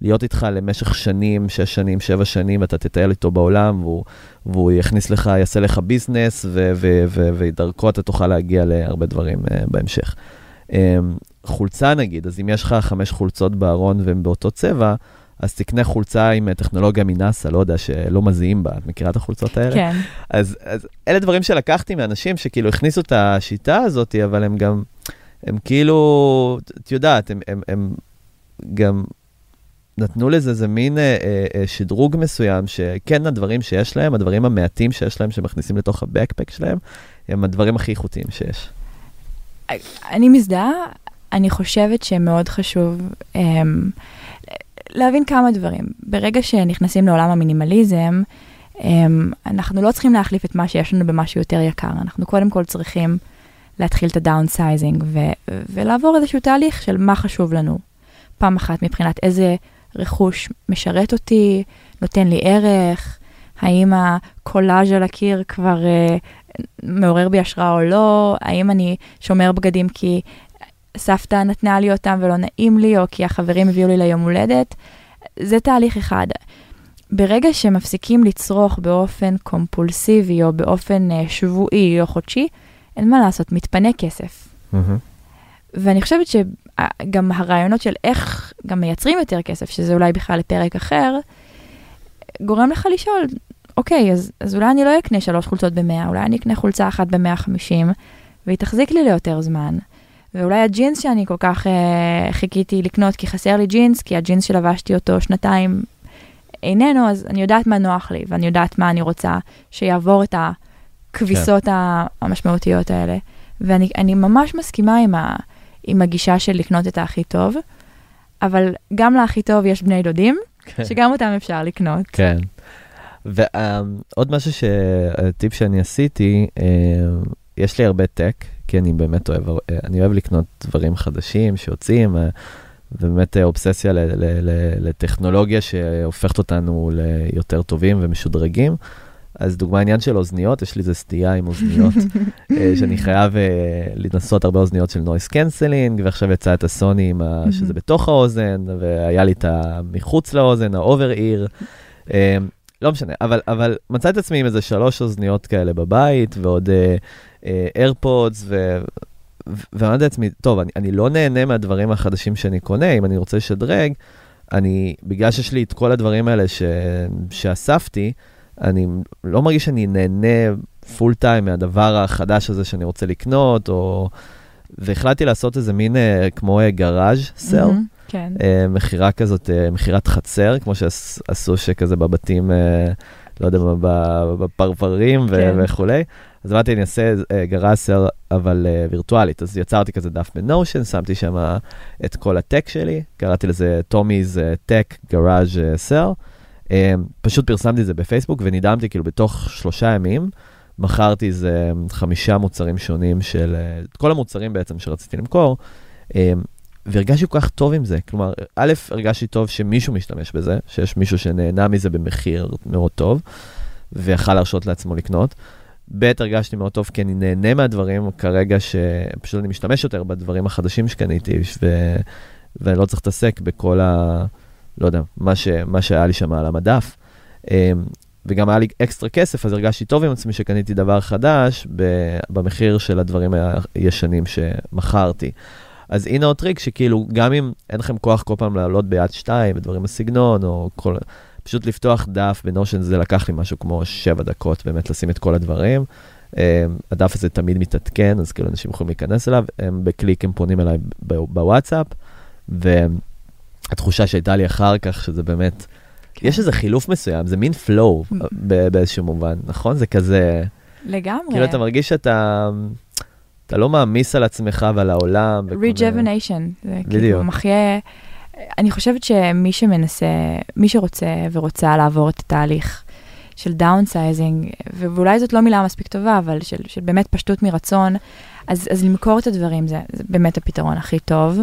להיות איתך למשך שנים, שש שנים, שבע שנים, ואתה תטייל איתו בעולם, והוא, והוא יכניס לך, יעשה לך ביזנס, ו, ו, ו, ודרכו אתה תוכל להגיע להרבה דברים uh, בהמשך. Um, חולצה נגיד, אז אם יש לך חמש חולצות בארון והן באותו צבע, אז תקנה חולצה עם אה, טכנולוגיה מנאסא, לא יודע, שלא מזיעים בה, את מכירה את החולצות האלה? כן, אז, אז אלה דברים שלקחתי מאנשים שכאילו הכניסו את השיטה הזאת, אבל הם גם, הם כאילו, את יודעת, הם, הם, הם גם נתנו לזה איזה מין אה, אה, אה, שדרוג מסוים, שכן הדברים שיש להם, הדברים המעטים שיש להם, שמכניסים לתוך הבקפק שלהם, הם הדברים הכי איכותיים שיש. אני מזדהה, אני חושבת שמאוד חשוב um, להבין כמה דברים. ברגע שנכנסים לעולם המינימליזם, אמ, אנחנו לא צריכים להחליף את מה שיש לנו במשהו יותר יקר, אנחנו קודם כל צריכים להתחיל את ה downsizing ולעבור איזשהו תהליך של מה חשוב לנו. פעם אחת מבחינת איזה רכוש משרת אותי, נותן לי ערך, האם הקולאז' על הקיר כבר uh, מעורר בי השראה או לא, האם אני שומר בגדים כי סבתא נתנה לי אותם ולא נעים לי, או כי החברים הביאו לי ליום הולדת. זה תהליך אחד. ברגע שמפסיקים לצרוך באופן קומפולסיבי או באופן uh, שבועי או חודשי, אין מה לעשות, מתפנה כסף. Mm-hmm. ואני חושבת שגם הרעיונות של איך גם מייצרים יותר כסף, שזה אולי בכלל לפרק אחר, גורם לך לשאול, אוקיי, אז, אז אולי אני לא אקנה שלוש חולצות ב-100, אולי אני אקנה חולצה אחת ב-150, והיא תחזיק לי ליותר זמן. ואולי הג'ינס שאני כל כך אה, חיכיתי לקנות כי חסר לי ג'ינס, כי הג'ינס שלבשתי אותו שנתיים איננו, אז אני יודעת מה נוח לי, ואני יודעת מה אני רוצה שיעבור את הכביסות כן. המשמעותיות האלה. ואני ממש מסכימה עם, ה, עם הגישה של לקנות את הכי טוב, אבל גם להכי טוב יש בני דודים, כן. שגם אותם אפשר לקנות. כן. ועוד משהו, ש... טיפ שאני עשיתי, אה, יש לי הרבה טק, כי אני באמת אוהב, אה, אני אוהב לקנות דברים חדשים שיוצאים, אה, ובאמת אובססיה לטכנולוגיה שהופכת אותנו ליותר טובים ומשודרגים. אז דוגמה עניין של אוזניות, יש לי איזה סטייה עם אוזניות, שאני חייב לנסות הרבה אוזניות של noise cancelling, ועכשיו יצא את הסוני, שזה בתוך האוזן, והיה לי את המחוץ לאוזן, ה over ear. לא משנה, אבל, אבל מצאתי את עצמי עם איזה שלוש אוזניות כאלה בבית, ועוד AirPods, uh, uh, ואמרתי לעצמי, טוב, אני, אני לא נהנה מהדברים החדשים שאני קונה, אם אני רוצה לשדרג, אני, בגלל שיש לי את כל הדברים האלה ש, שאספתי, אני לא מרגיש שאני נהנה פול טיים מהדבר החדש הזה שאני רוצה לקנות, או... והחלטתי לעשות איזה מין uh, כמו גראז' סל. Mm-hmm. כן. אה, מכירה כזאת, אה, מכירת חצר, כמו שעשו שכזה בבתים, אה, לא יודע מה, בפרברים כן. וכולי. אז אמרתי, אני אעשה גראסר, אבל וירטואלית. אז יצרתי כזה דף בנושן, שמתי שם את כל הטק שלי, קראתי לזה טומי's טק גראז' סר. פשוט פרסמתי את זה בפייסבוק ונדהמתי, כאילו, בתוך שלושה ימים. מכרתי איזה חמישה מוצרים שונים של, כל המוצרים בעצם שרציתי למכור, והרגשתי כל כך טוב עם זה. כלומר, א', הרגשתי טוב שמישהו משתמש בזה, שיש מישהו שנהנה מזה במחיר מאוד טוב, ויכל להרשות לעצמו לקנות. ב', הרגשתי מאוד טוב כי אני נהנה מהדברים כרגע שפשוט אני משתמש יותר בדברים החדשים שקניתי, ו... ואני לא צריך להתעסק בכל ה... לא יודע, מה, ש... מה שהיה לי שם על המדף. אמ, וגם היה לי אקסטרה כסף, אז הרגשתי טוב עם עצמי שקניתי דבר חדש במחיר של הדברים הישנים שמכרתי. אז הנה עוד טריק שכאילו, גם אם אין לכם כוח כל פעם לעלות ביד שתיים ודברים בסגנון, או כל... פשוט לפתוח דף ב Notion, זה לקח לי משהו כמו שבע דקות באמת לשים את כל הדברים. Um, הדף הזה תמיד מתעדכן, אז כאילו אנשים יכולים להיכנס אליו, הם בקליק הם פונים אליי בוואטסאפ, והתחושה שהייתה לי אחר כך, שזה באמת, כן. יש איזה חילוף מסוים, זה מין flow באיזשהו מובן, נכון? זה כזה... לגמרי. כאילו אתה מרגיש שאתה... אתה לא מעמיס על עצמך ועל העולם. Rejuvenation, זה כאילו מחיה. אני חושבת שמי שמנסה, מי שרוצה ורוצה לעבור את התהליך של downsizing, ואולי זאת לא מילה מספיק טובה, אבל של, של באמת פשטות מרצון, אז, אז למכור את הדברים זה, זה באמת הפתרון הכי טוב.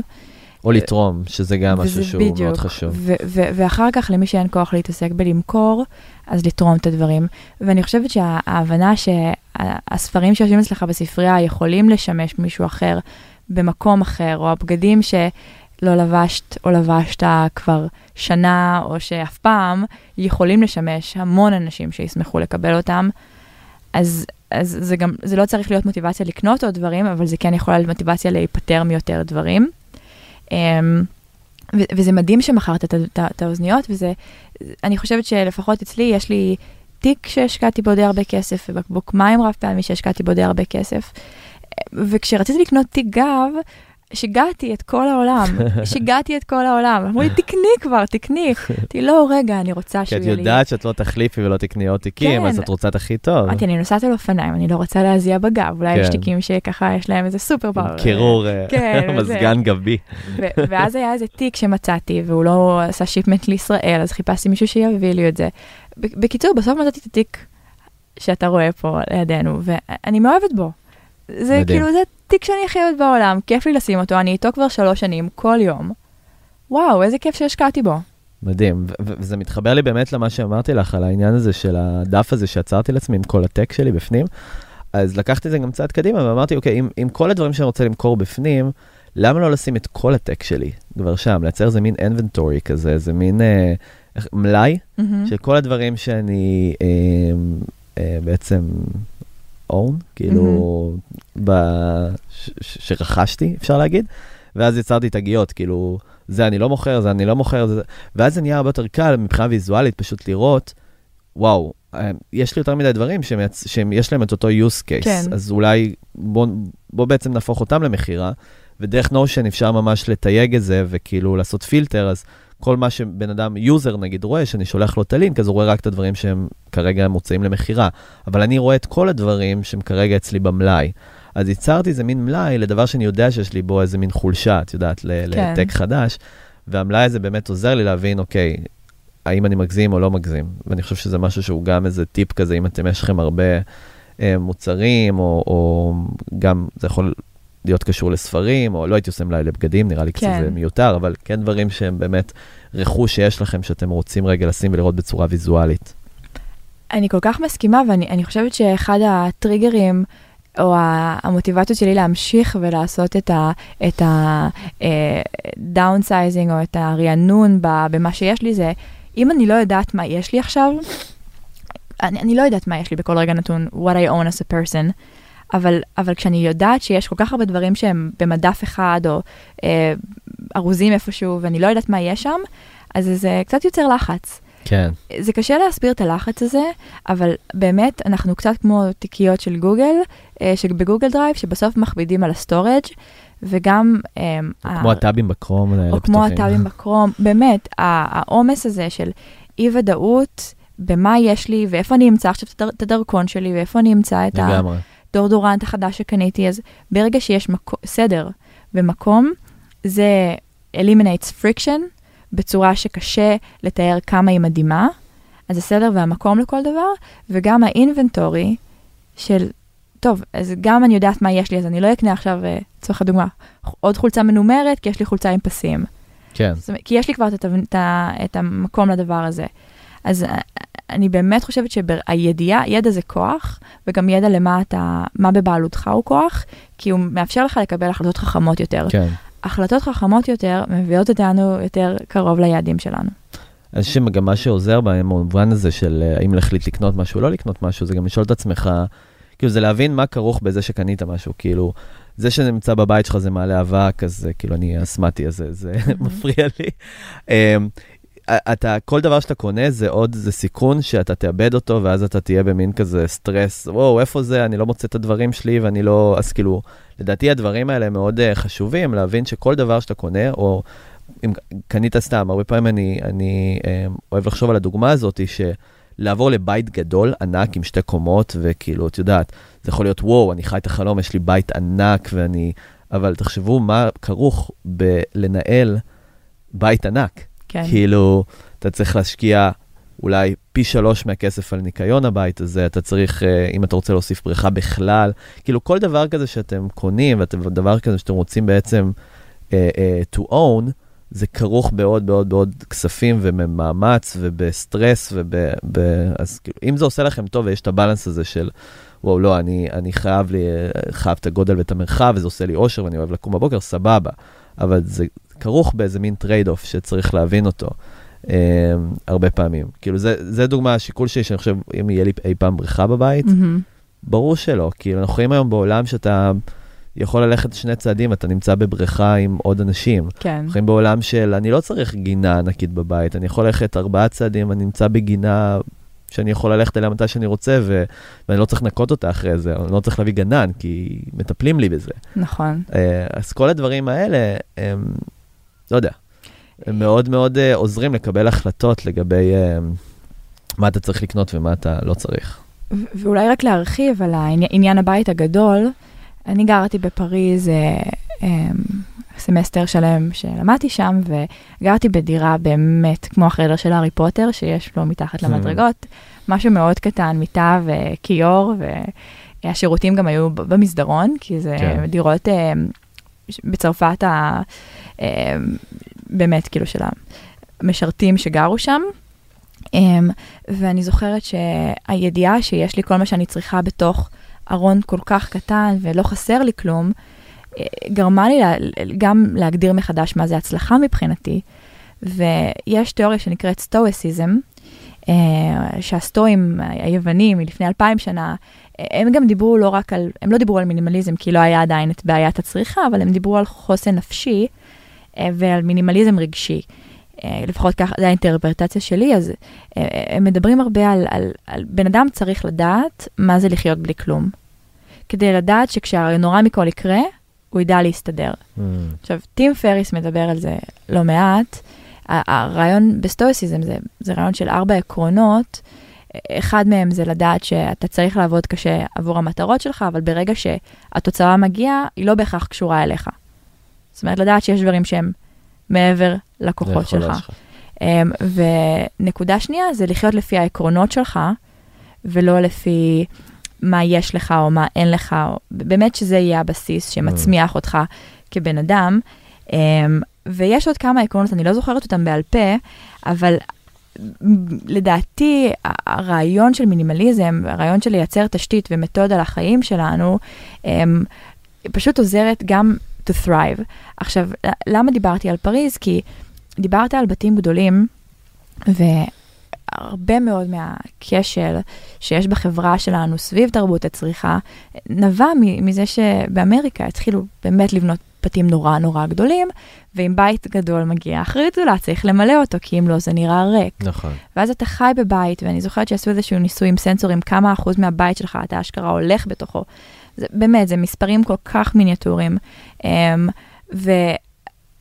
או לתרום, שזה גם משהו שהוא בדיוק, מאוד חשוב. ואחר כך, למי שאין כוח להתעסק בלמכור, אז לתרום את הדברים. ואני חושבת שההבנה שהספרים שיושבים אצלך בספרייה יכולים לשמש מישהו אחר במקום אחר, או הבגדים שלא לבשת או לבשת כבר שנה, או שאף פעם, יכולים לשמש המון אנשים שישמחו לקבל אותם. אז, אז זה גם, זה לא צריך להיות מוטיבציה לקנות עוד דברים, אבל זה כן יכול להיות מוטיבציה להיפטר מיותר דברים. Um, וזה מדהים שמכרת את האוזניות, וזה, אני חושבת שלפחות אצלי, יש לי תיק שהשקעתי בו די הרבה כסף, ובקבוק מים רב פעמי שהשקעתי בו די הרבה כסף. וכשרציתי לקנות תיק גב, שיגעתי את כל העולם, שיגעתי את כל העולם. אמרו לי, תקני כבר, תקני. אמרתי, לא, רגע, אני רוצה שהוא יהיה לי... כי את יודעת שאת לא תחליפי ולא תקני עוד תיקים, אז כן. את רוצה את הכי טוב. אמרתי, אני נוסעת על אופניים, אני לא רוצה להזיע בגב. אולי יש כן. תיקים שככה יש להם איזה סופר פאוור. קירור, אה, כן, מזגן גבי. ואז היה איזה תיק שמצאתי, והוא לא עשה שיפמנט לישראל, אז חיפשתי מישהו שיביא לי את זה. בקיצור, בסוף מצאתי את התיק שאתה רואה פה לידינו, ואני מאוהבת בו. זה מדהים. כאילו, זה תיק שאני הכי אוהבת בעולם, כיף לי לשים אותו, אני איתו כבר שלוש שנים, כל יום. וואו, איזה כיף שהשקעתי בו. מדהים, וזה מתחבר לי באמת למה שאמרתי לך, על העניין הזה של הדף הזה שיצרתי לעצמי עם כל הטק שלי בפנים. אז לקחתי את זה גם צעד קדימה ואמרתי, אוקיי, אם, אם כל הדברים שאני רוצה למכור בפנים, למה לא לשים את כל הטק שלי כבר שם, לייצר איזה מין inventory כזה, איזה מין אה, מלאי מהמם. של כל הדברים שאני אה, אה, בעצם own, כאילו, ב, ש, ש, שרכשתי, אפשר להגיד, ואז יצרתי תגיות, כאילו, זה אני לא מוכר, זה אני לא מוכר, זה, זה, ואז זה נהיה הרבה יותר קל מבחינה ויזואלית פשוט לראות, וואו, אה, יש לי יותר מדי דברים שמייצ... שיש להם את אותו use case, כן. אז אולי בוא, בוא בעצם נהפוך אותם למכירה, ודרך Notion אפשר ממש לתייג את זה וכאילו לעשות פילטר, אז כל מה שבן אדם, user נגיד, רואה, שאני שולח לו את הלינק, אז הוא רואה רק את הדברים שהם כרגע מוצאים למכירה. אבל אני רואה את כל הדברים שהם כרגע אצלי במלאי. אז ייצרתי איזה מין מלאי לדבר שאני יודע שיש לי בו איזה מין חולשה, את יודעת, כן. לטק חדש, והמלאי הזה באמת עוזר לי להבין, אוקיי, האם אני מגזים או לא מגזים. ואני חושב שזה משהו שהוא גם איזה טיפ כזה, אם אתם, יש לכם הרבה אה, מוצרים, או, או גם, זה יכול להיות קשור לספרים, או לא הייתי עושה מלאי לבגדים, נראה לי קצת כן. זה מיותר, אבל כן דברים שהם באמת רכוש שיש לכם, שאתם רוצים רגע לשים ולראות בצורה ויזואלית. אני כל כך מסכימה, ואני אני חושבת שאחד הטריגרים, או המוטיבציות שלי להמשיך ולעשות את ה-downsizing, או את הרענון במה שיש לי, זה אם אני לא יודעת מה יש לי עכשיו, אני, אני לא יודעת מה יש לי בכל רגע נתון, what I own as a person, אבל, אבל כשאני יודעת שיש כל כך הרבה דברים שהם במדף אחד, או אה, ארוזים איפשהו, ואני לא יודעת מה יש שם, אז זה קצת יוצר לחץ. כן. זה קשה להסביר את הלחץ הזה, אבל באמת אנחנו קצת כמו תיקיות של גוגל, אה, שב Google Drive, שבסוף מכבידים על ה storage וגם... אה, כמו ה- הטאבים בכרום או כמו פתוחים. הטאבים בקרום, באמת, ה- העומס הזה של אי ודאות במה יש לי ואיפה אני אמצא עכשיו את הדר- את הדרכון שלי ואיפה אני אמצא את לגמרי. הדאודורנט החדש שקניתי, אז ברגע שיש מקו- סדר ומקום, זה eliminates friction בצורה שקשה לתאר כמה היא מדהימה. אז הסדר והמקום לכל דבר, וגם האינבנטורי של, טוב, אז גם אני יודעת מה יש לי, אז אני לא אקנה עכשיו, אה, לצורך הדוגמה, עוד חולצה מנומרת, כי יש לי חולצה עם פסים. כן. זאת כי יש לי כבר את, את, את המקום לדבר הזה. אז אה, אני באמת חושבת שהידיעה, ידע זה כוח, וגם ידע למה אתה, מה בבעלותך הוא כוח, כי הוא מאפשר לך לקבל החלטות חכמות יותר. כן. החלטות חכמות יותר מביאות אותנו יותר קרוב ליעדים שלנו. חושב שגם מה שעוזר במובן הזה של אה, האם להחליט לקנות משהו או לא לקנות משהו, זה גם לשאול את עצמך, כאילו זה להבין מה כרוך בזה שקנית משהו, כאילו, זה שנמצא בבית שלך זה מעלה אבק, אז זה, כאילו אני אסמטי, אז זה, זה מפריע לי. אתה, כל דבר שאתה קונה זה עוד, זה סיכון שאתה תאבד אותו, ואז אתה תהיה במין כזה סטרס, וואו, איפה זה, אני לא מוצא את הדברים שלי, ואני לא, אז כאילו, לדעתי הדברים האלה מאוד uh, חשובים, להבין שכל דבר שאתה קונה, או אם קנית סתם, הרבה פעמים אני, אני um, אוהב לחשוב על הדוגמה הזאת, שלעבור לבית גדול, ענק, עם שתי קומות, וכאילו, את יודעת, זה יכול להיות, וואו, אני חי את החלום, יש לי בית ענק, ואני... אבל תחשבו מה כרוך בלנהל בית ענק. כן. כאילו, אתה צריך להשקיע אולי פי שלוש מהכסף על ניקיון הבית הזה, אתה צריך, אה, אם אתה רוצה להוסיף בריכה בכלל, כאילו כל דבר כזה שאתם קונים, ודבר כזה שאתם רוצים בעצם uh, uh, to own, זה כרוך בעוד בעוד בעוד כספים ובמאמץ ובסטרס, וב, ב, אז כאילו, אם זה עושה לכם טוב ויש את ה balance הזה של, וואו, לא, אני, אני חייב, לי, חייב את הגודל ואת המרחב, וזה עושה לי אושר ואני אוהב לקום בבוקר, סבבה. אבל זה כרוך באיזה מין trade off שצריך להבין אותו um, הרבה פעמים. כאילו, זה, זה דוגמה, השיקול שלי, שאני חושב, אם יהיה לי אי פעם בריכה בבית, מהמם. ברור שלא. כאילו, אנחנו חיים היום בעולם שאתה יכול ללכת שני צעדים, אתה נמצא בבריכה עם עוד אנשים. כן. אנחנו חיים בעולם של אני לא צריך גינה ענקית בבית, אני יכול ללכת ארבעה צעדים, אני נמצא בגינה שאני יכול ללכת אליה מתי שאני רוצה, ו... ואני לא צריך לנקות אותה אחרי זה, אני לא צריך להביא גנן, כי מטפלים לי בזה. נכון. אה, אז כל הדברים האלה, הם, לא יודע, הם מאוד מאוד אה, עוזרים לקבל החלטות לגבי אה, מה אתה צריך לקנות ומה אתה לא צריך. ואולי רק להרחיב על עניין הבית הגדול, אני גרתי בפריז אה, אה, סמסטר שלם שלמדתי שם, וגרתי בדירה באמת כמו החדר של הארי פוטר, שיש לו מתחת Hmm. למדרגות, משהו מאוד קטן, מיטה וכיור, והשירותים גם היו במסדרון, כי זה כן. דירות אה, ש- בצרפת, ה, באמת, כאילו, של המשרתים שגרו שם. Um, ואני זוכרת שהידיעה שיש לי כל מה שאני צריכה בתוך ארון כל כך קטן ולא חסר לי כלום, אה, גרמה לי לה, גם להגדיר מחדש מה זה הצלחה מבחינתי. ויש תיאוריה שנקראת סטואסיזם, uh, שהסטואים היוונים מלפני אלפיים שנה, אה, הם גם דיברו לא רק על, הם לא דיברו על מינימליזם כי לא היה עדיין את בעיית הצריכה, אבל הם דיברו על חוסן נפשי ועל מינימליזם רגשי. אה, לפחות ככה, זו האינטרפרטציה שלי, אז אה, הם מדברים הרבה על, על, על בן אדם צריך לדעת מה זה לחיות בלי כלום. כדי לדעת שכשהנורא מכל יקרה, הוא ידע להסתדר. Hmm. עכשיו, טים פריס מדבר על זה לא מעט. הרעיון בסטואסיזם זה, זה רעיון של ארבע עקרונות. אחד מהם זה לדעת שאתה צריך לעבוד קשה עבור המטרות שלך, אבל ברגע שהתוצאה מגיעה, היא לא בהכרח קשורה אליך. זאת אומרת, לדעת שיש דברים שהם מעבר לכוחות יכול שלך. Um, ונקודה שנייה זה לחיות לפי העקרונות שלך, ולא לפי מה יש לך או מה אין לך, או, באמת שזה יהיה הבסיס שמצמיח אותך כבן אדם. Um, ויש עוד כמה עקרונות, אני לא זוכרת אותם בעל פה, אבל לדעתי הרעיון של מינימליזם, הרעיון של לייצר תשתית ומתודה לחיים שלנו, um, פשוט עוזרת גם to thrive. עכשיו, למה דיברתי על פריז? כי דיברת על בתים גדולים, והרבה מאוד מהכשל שיש בחברה שלנו סביב תרבות הצריכה, נבע מזה שבאמריקה התחילו באמת לבנות בתים נורא נורא גדולים, ואם בית גדול מגיע אחריות גדולה, צריך למלא אותו, כי אם לא זה נראה ריק. נכון. ואז אתה חי בבית, ואני זוכרת שעשו איזשהו ניסוי עם סנסורים, כמה אחוז מהבית שלך אתה אשכרה הולך בתוכו. זה, באמת, זה מספרים כל כך מיניאטוריים. Um,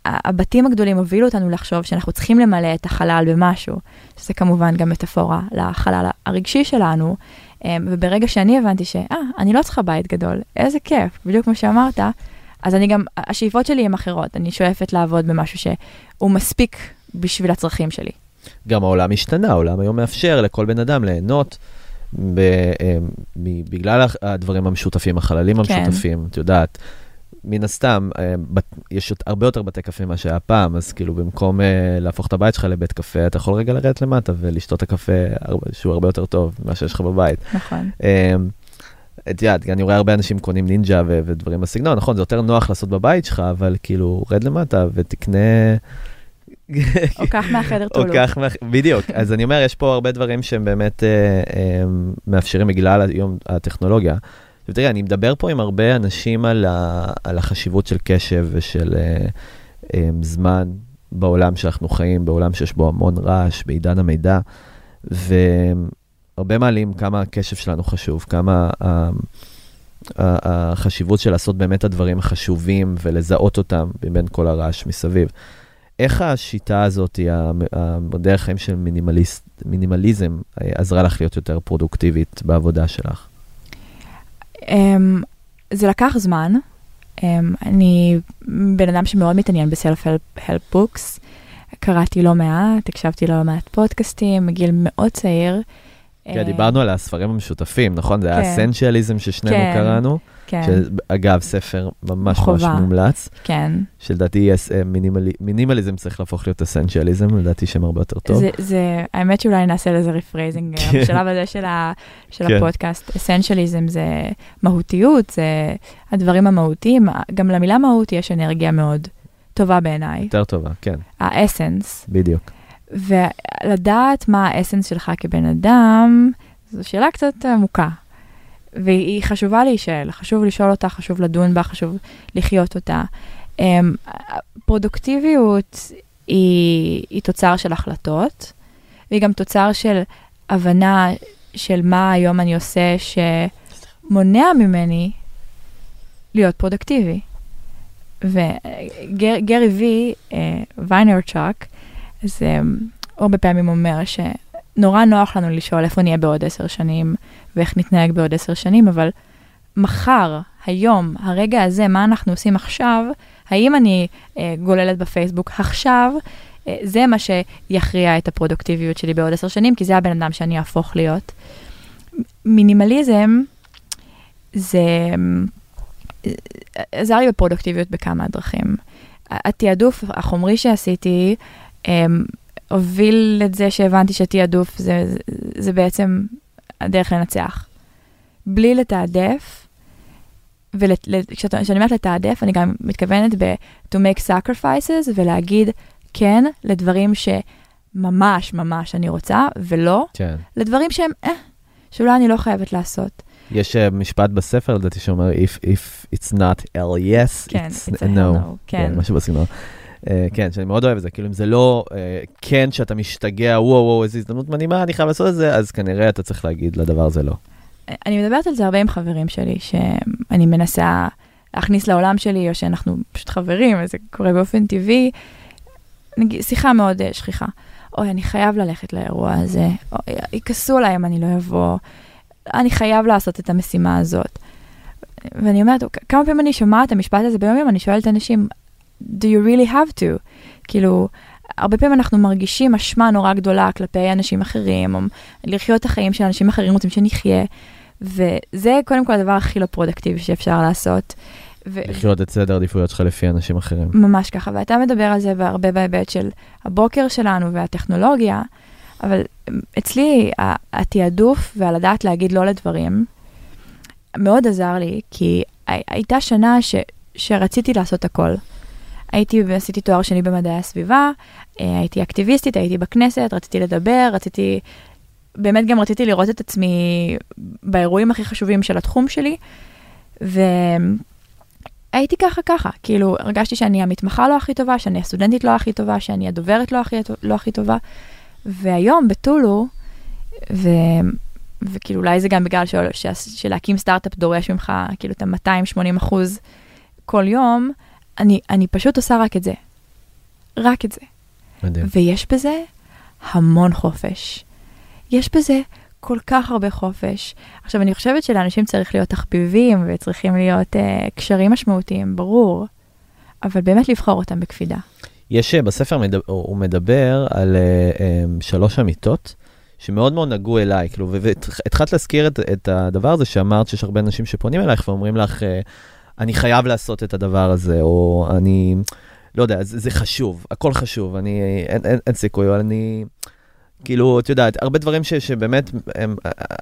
והבתים הגדולים הובילו אותנו לחשוב שאנחנו צריכים למלא את החלל במשהו, שזה כמובן גם מטאפורה לחלל הרגשי שלנו. Um, וברגע שאני הבנתי שאה, אני לא צריכה בית גדול, איזה כיף, בדיוק כמו שאמרת, אז אני גם, השאיפות שלי הן אחרות, אני שואפת לעבוד במשהו שהוא מספיק בשביל הצרכים שלי. גם העולם השתנה, העולם היום מאפשר לכל בן אדם ליהנות ב, אה, בגלל הדברים המשותפים, החללים כן. המשותפים, את יודעת. מן הסתם, אה, יש הרבה יותר בתי קפה ממה שהיה פעם, אז כאילו במקום אה, להפוך את הבית שלך לבית קפה, אתה יכול רגע לרדת למטה ולשתות את הקפה שהוא הרבה יותר טוב ממה שיש לך בבית. נכון. את יודעת, אני רואה הרבה אנשים קונים נינג'ה ודברים בסגנון, נכון, זה יותר נוח לעשות בבית שלך, אבל כאילו, רד למטה ותקנה... או קח מהחדר או טולו. כך, מאח- בדיוק. אז אני אומר, יש פה הרבה דברים שהם באמת אה, אה, מאפשרים בגלל היום הטכנולוגיה. תראה, אני מדבר פה עם הרבה אנשים על, ה, על החשיבות של קשב ושל אה, אה, זמן בעולם שאנחנו חיים, בעולם שיש בו המון רעש, בעידן המידע, והרבה מעלים כמה הקשב שלנו חשוב, כמה ה, ה, החשיבות של לעשות באמת הדברים החשובים ולזהות אותם מבין כל הרעש מסביב. איך השיטה הזאת, הדרך חיים של מינימליסט, מינימליזם, אה, עזרה לך להיות יותר פרודוקטיבית בעבודה שלך? Um, זה לקח זמן. Um, אני בן אדם שמאוד מתעניין ב self-help books. קראתי לא מעט, הקשבתי לא מעט פודקאסטים מגיל מאוד צעיר. כן, אה, דיברנו על הספרים המשותפים, נכון? זה היה כן. Essentialism ששנינו כן, קראנו, כן, שאגב, ספר ממש ממש. מומלץ, כן. שלדעתי אה, מינימלי- מינימליזם צריך להפוך להיות essentialism, לדעתי שם הרבה יותר טוב. זה, האמת שאולי נעשה לזה rephrasing כן. בשלב הזה של. הפודקאסט. essentialism זה מהותיות, זה הדברים המהותיים. גם למילה מהות יש אנרגיה מאוד טובה בעיניי. יותר טובה, כן, ה essence. בדיוק. ולדעת מה ה essence שלך כבן אדם, זו שאלה קצת עמוקה. והיא חשובה להישאל, חשוב לשאול אותה, חשוב לדון בה, חשוב לחיות אותה. אמ, פרודוקטיביות היא, היא תוצר של החלטות, והיא גם תוצר של הבנה של מה היום אני עושה שמונע ממני להיות פרודוקטיבי. וגרי וי, אה, ויינרצ'וק, אה, הוא הרבה פעמים אומר שנורא נוח לנו לשאול איפה נהיה בעוד עשר שנים ואיך נתנהג בעוד עשר שנים, אבל מחר, היום, הרגע הזה, מה אנחנו עושים עכשיו, האם אני אה, גוללת בפייסבוק עכשיו, אה, זה מה שיכריע את הפרודוקטיביות שלי בעוד עשר שנים, כי זה הבן אדם שאני אהפוך להיות. מינימליזם זה אה, עזר לי בפרודוקטיביות בכמה דרכים. התעדוף החומרי שעשיתי, הוביל את זה שהבנתי שתעדוף זה, זה, זה בעצם הדרך לנצח. בלי לתעדף, וכשאני אומרת לתעדף, אני גם מתכוונת ב- to make sacrifices ולהגיד כן לדברים שממש ממש אני רוצה, ולא כן. לדברים שהם, אה, שאולי אני לא חייבת לעשות. יש uh, משפט בספר, לדעתי, שאומר, if, if it's not L yes, כן, it's, it's a no. no, כן. משהו בסגנון. Uh, כן, שאני מאוד אוהב את זה, כאילו אם זה לא uh, כן שאתה משתגע, וואו וואו, איזו הזדמנות מדהימה, אני חייב לעשות את זה, אז כנראה אתה צריך להגיד לדבר הזה לא. אני מדברת על זה הרבה עם חברים שלי, שאני מנסה להכניס לעולם שלי, או שאנחנו פשוט חברים, וזה קורה באופן טבעי. שיחה מאוד uh, שכיחה. אוי, אני חייב ללכת לאירוע הזה, יכעסו עליי אם אני לא אבוא, אני חייב לעשות את המשימה הזאת. ואני אומרת, כמה פעמים אני שומעת את המשפט הזה ביום יום, אני שואלת אנשים, do you really have to? כאילו, הרבה פעמים אנחנו מרגישים אשמה נורא גדולה כלפי אנשים אחרים, או לחיות את החיים של אנשים אחרים רוצים שנחיה, וזה קודם כל הדבר הכי לא פרודקטיבי שאפשר לעשות. ו... לחיות את סדר העדיפויות שלך לפי אנשים אחרים. ממש ככה, ואתה מדבר על זה הרבה בהיבט של הבוקר שלנו והטכנולוגיה, אבל אצלי התעדוף והלדעת להגיד לא לדברים מאוד עזר לי, כי הייתה שנה ש, שרציתי לעשות הכל. הייתי ועשיתי תואר שני במדעי הסביבה, אה, הייתי אקטיביסטית, הייתי בכנסת, רציתי לדבר, רציתי, באמת גם רציתי לראות את עצמי באירועים הכי חשובים של התחום שלי, והייתי ככה ככה, כאילו הרגשתי שאני המתמחה לא הכי טובה, שאני הסטודנטית לא הכי טובה, שאני הדוברת לא הכי, לא הכי טובה, והיום בטולו, ו... וכאילו אולי זה גם בגלל של... של... שלהקים סטארט-אפ דורש ממך כאילו את ה-280 אחוז כל יום, אני, אני פשוט עושה רק את זה. רק את זה. מדהים. ויש בזה המון חופש. יש בזה כל כך הרבה חופש. עכשיו, אני חושבת שלאנשים צריך להיות תחביבים וצריכים להיות uh, קשרים משמעותיים, ברור, אבל באמת לבחור אותם בקפידה. יש, אה, בספר מדבר, הוא מדבר על uh, um, שלוש אמיתות. שמאוד מאוד נגעו אליי, כאילו, והתחלת להזכיר את, את הדבר הזה שאמרת שיש הרבה אנשים שפונים אלייך ואומרים לך, אני חייב לעשות את הדבר הזה, או אני, לא יודע, זה, זה חשוב, הכל חשוב, אני, אין, אין, אין סיכוי, אבל אני, כאילו, את יודעת, הרבה דברים ש, שבאמת, הם,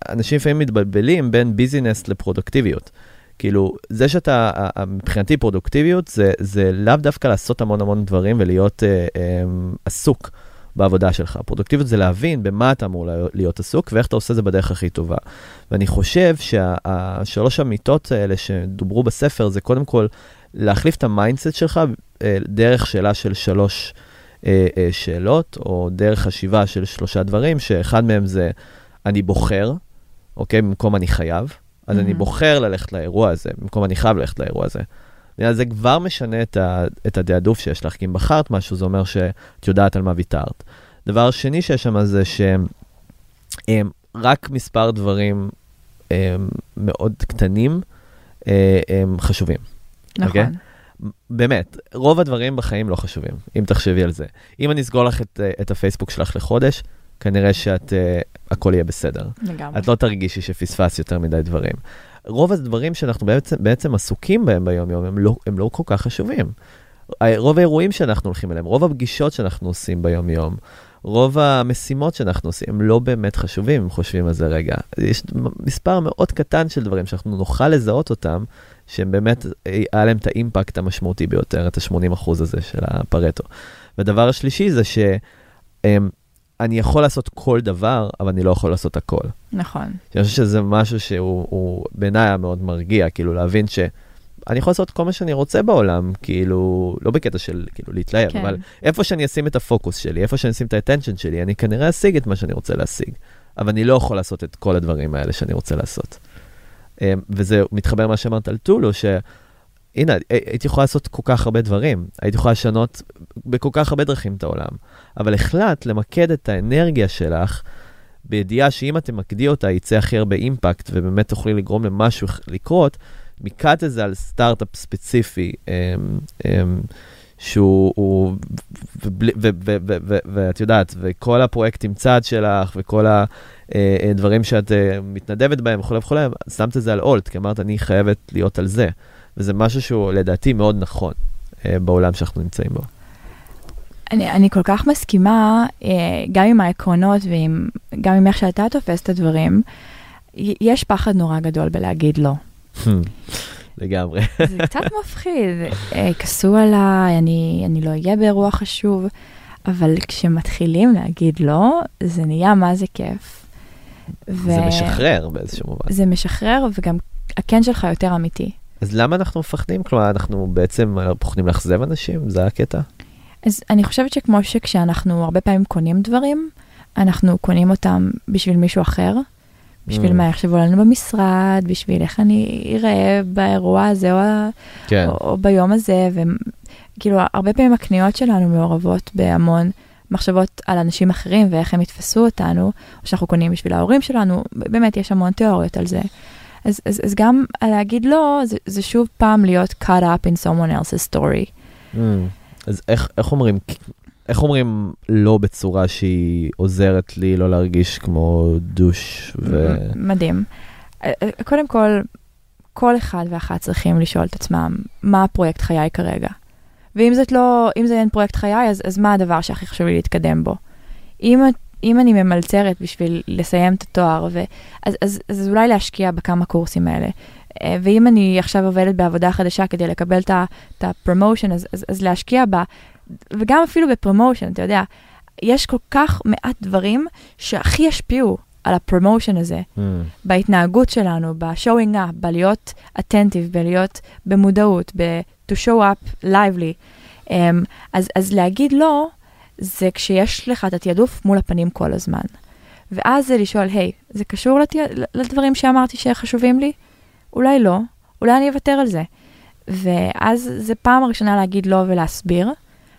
אנשים לפעמים מתבלבלים בין ביזינס לפרודוקטיביות. כאילו, זה שאתה, מבחינתי פרודוקטיביות, זה, זה לאו דווקא לעשות המון המון דברים ולהיות אה, אה, עסוק. בעבודה שלך. פרודוקטיביות זה להבין במה אתה אמור להיות עסוק ואיך אתה עושה את זה בדרך הכי טובה. ואני חושב שהשלוש אמיתות האלה שדוברו בספר זה קודם כל להחליף את ה mindset שלך אה, דרך שאלה של שלוש אה, אה, שאלות, או דרך חשיבה של שלושה דברים, שאחד מהם זה אני בוחר, אוקיי? במקום אני חייב. אז mm-hmm. אני בוחר ללכת לאירוע הזה, במקום אני חייב ללכת לאירוע הזה. זה כבר משנה את, ה, את התעדוף שיש לך, כי אם בחרת משהו, זה אומר שאת יודעת על מה ויתרת. דבר שני שיש שם זה שרק מספר דברים הם, מאוד קטנים הם חשובים. נכון. Okay? אוקיי? באמת, רוב הדברים בחיים לא חשובים, אם תחשבי על זה. אם אני אסגור לך את, את הפייסבוק שלך לחודש, כנראה שאת, uh, הכל יהיה בסדר. לגמרי. את לא תרגישי שפספסת יותר מדי דברים. רוב הדברים שאנחנו בעצם, בעצם עסוקים בהם ביום-יום, הם לא, הם לא כל כך חשובים. רוב האירועים שאנחנו הולכים אליהם, רוב הפגישות שאנחנו עושים ביום-יום, רוב המשימות שאנחנו עושים, הם לא באמת חשובים, אם חושבים על זה רגע. יש מספר מאוד קטן של דברים שאנחנו נוכל לזהות אותם, שהם באמת, היה להם את האימפקט המשמעותי ביותר, את ה-80% הזה של הפרטו. והדבר השלישי זה ש... אני יכול לעשות כל דבר, אבל אני לא יכול לעשות הכל. נכון. אני חושב שזה משהו שהוא בעיניי היה מאוד מרגיע, כאילו להבין שאני יכול לעשות כל מה שאני רוצה בעולם, כאילו, לא בקטע של כאילו להתלהב, כן. אבל איפה שאני אשים את הפוקוס שלי, איפה שאני אשים את האטנשן שלי, אני כנראה אשיג את מה שאני רוצה להשיג. אבל אני לא יכול לעשות את כל הדברים האלה שאני רוצה לעשות. אמ, וזה מתחבר למה שאמרת על טולו, ש... הנה, הייתי יכולה לעשות כל כך הרבה דברים, הייתי יכולה לשנות בכל כך הרבה דרכים את העולם, אבל החלטת למקד את האנרגיה שלך בידיעה שאם את תמקדי אותה, יצא הכי הרבה אימפקט, ובאמת תוכלי לגרום למשהו לקרות, מיקדת את זה על סטארט-אפ ספציפי, אמ, אמ, שהוא, ואת יודעת, וכל הפרויקטים צעד שלך, וכל הדברים שאת אה, מתנדבת בהם וכולי וכולי, שמת את זה על אולט, כי אמרת, אני חייבת להיות על זה. וזה משהו שהוא לדעתי מאוד נכון אה, בעולם שאנחנו נמצאים בו. אני, אני כל כך מסכימה, אה, גם עם העקרונות וגם עם איך שאתה תופס את הדברים, יש פחד נורא גדול בלהגיד לא. לגמרי. זה קצת מפחיד, אה, כעסו עליי, אני, אני לא אהיה באירוע חשוב, אבל כשמתחילים להגיד לא, זה נהיה מה זה כיף. ו- זה משחרר באיזשהו מובן. זה משחרר, וגם הכן שלך יותר אמיתי. אז למה אנחנו מפחדים? כלומר, אנחנו בעצם פוחדים לאכזב אנשים? זה הקטע? אז אני חושבת שכמו שכשאנחנו הרבה פעמים קונים דברים, אנחנו קונים אותם בשביל מישהו אחר, בשביל Mm. מה יחשבו לנו במשרד, בשביל איך אני אראה באירוע הזה או, כן. או, או ביום הזה, וכאילו הרבה פעמים הקניות שלנו מעורבות בהמון מחשבות על אנשים אחרים ואיך הם יתפסו אותנו, או שאנחנו קונים בשביל ההורים שלנו, באמת יש המון תיאוריות על זה. אז, אז, אז גם להגיד לא, זה, זה שוב פעם להיות cut up in someone else's story. Mm. אז איך, איך אומרים, איך אומרים לא בצורה שהיא עוזרת לי לא להרגיש כמו דוש ו... מדהים. אה, אה, קודם כל, כל אחד ואחת צריכים לשאול את עצמם, מה הפרויקט חיי כרגע? ואם זאת לא, אם זה אין פרויקט חיי, אז, אז מה הדבר שהכי חשוב לי להתקדם בו? אם, אם אני ממלצרת בשביל לסיים את התואר, ו, אז, אז, אז אולי להשקיע בכמה קורסים האלה. אה, ואם אני עכשיו עובדת בעבודה חדשה כדי לקבל את ה promotion, אז, אז, אז להשקיע בה, וגם אפילו ב promotion, אתה יודע, יש כל כך מעט דברים שהכי ישפיעו על הפרומושן הזה, Mm. בהתנהגות שלנו, ב-showing up, בלהיות attentive, בלהיות במודעות, ב-to show up lively. Um, אז, אז להגיד לא, זה כשיש לך את התעדוף מול הפנים כל הזמן. ואז זה לשאול, היי, זה קשור לת... לדברים שאמרתי שחשובים לי? אולי לא, אולי אני אוותר על זה. ואז זה פעם הראשונה להגיד לא ולהסביר,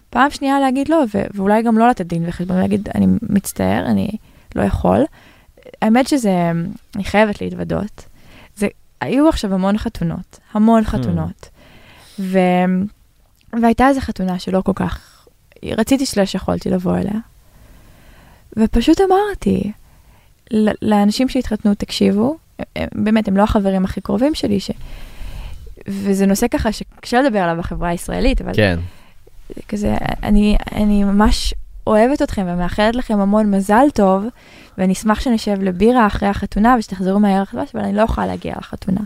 פעם שנייה להגיד לא, ו- ואולי גם לא לתת דין וחשבון, להגיד, אני מצטער, אני לא יכול. האמת שזה, אני חייבת להתוודות. זה, היו עכשיו המון חתונות, המון חתונות. ו, והייתה איזו חתונה שלא כל כך, רציתי שלא שיכולתי לבוא אליה. ופשוט אמרתי לאנשים שהתחתנו, תקשיבו, הם- באמת, הם לא החברים הכי קרובים שלי, ש... וזה נושא ככה שקשה לדבר עליו בחברה הישראלית, אבל כן. כזה, אני, אני ממש אוהבת אתכם ומאחלת לכם המון מזל טוב, ואני אשמח שנשב לבירה אחרי החתונה ושתחזרו מהר לחדש, אבל אני לא אוכל להגיע לחתונה.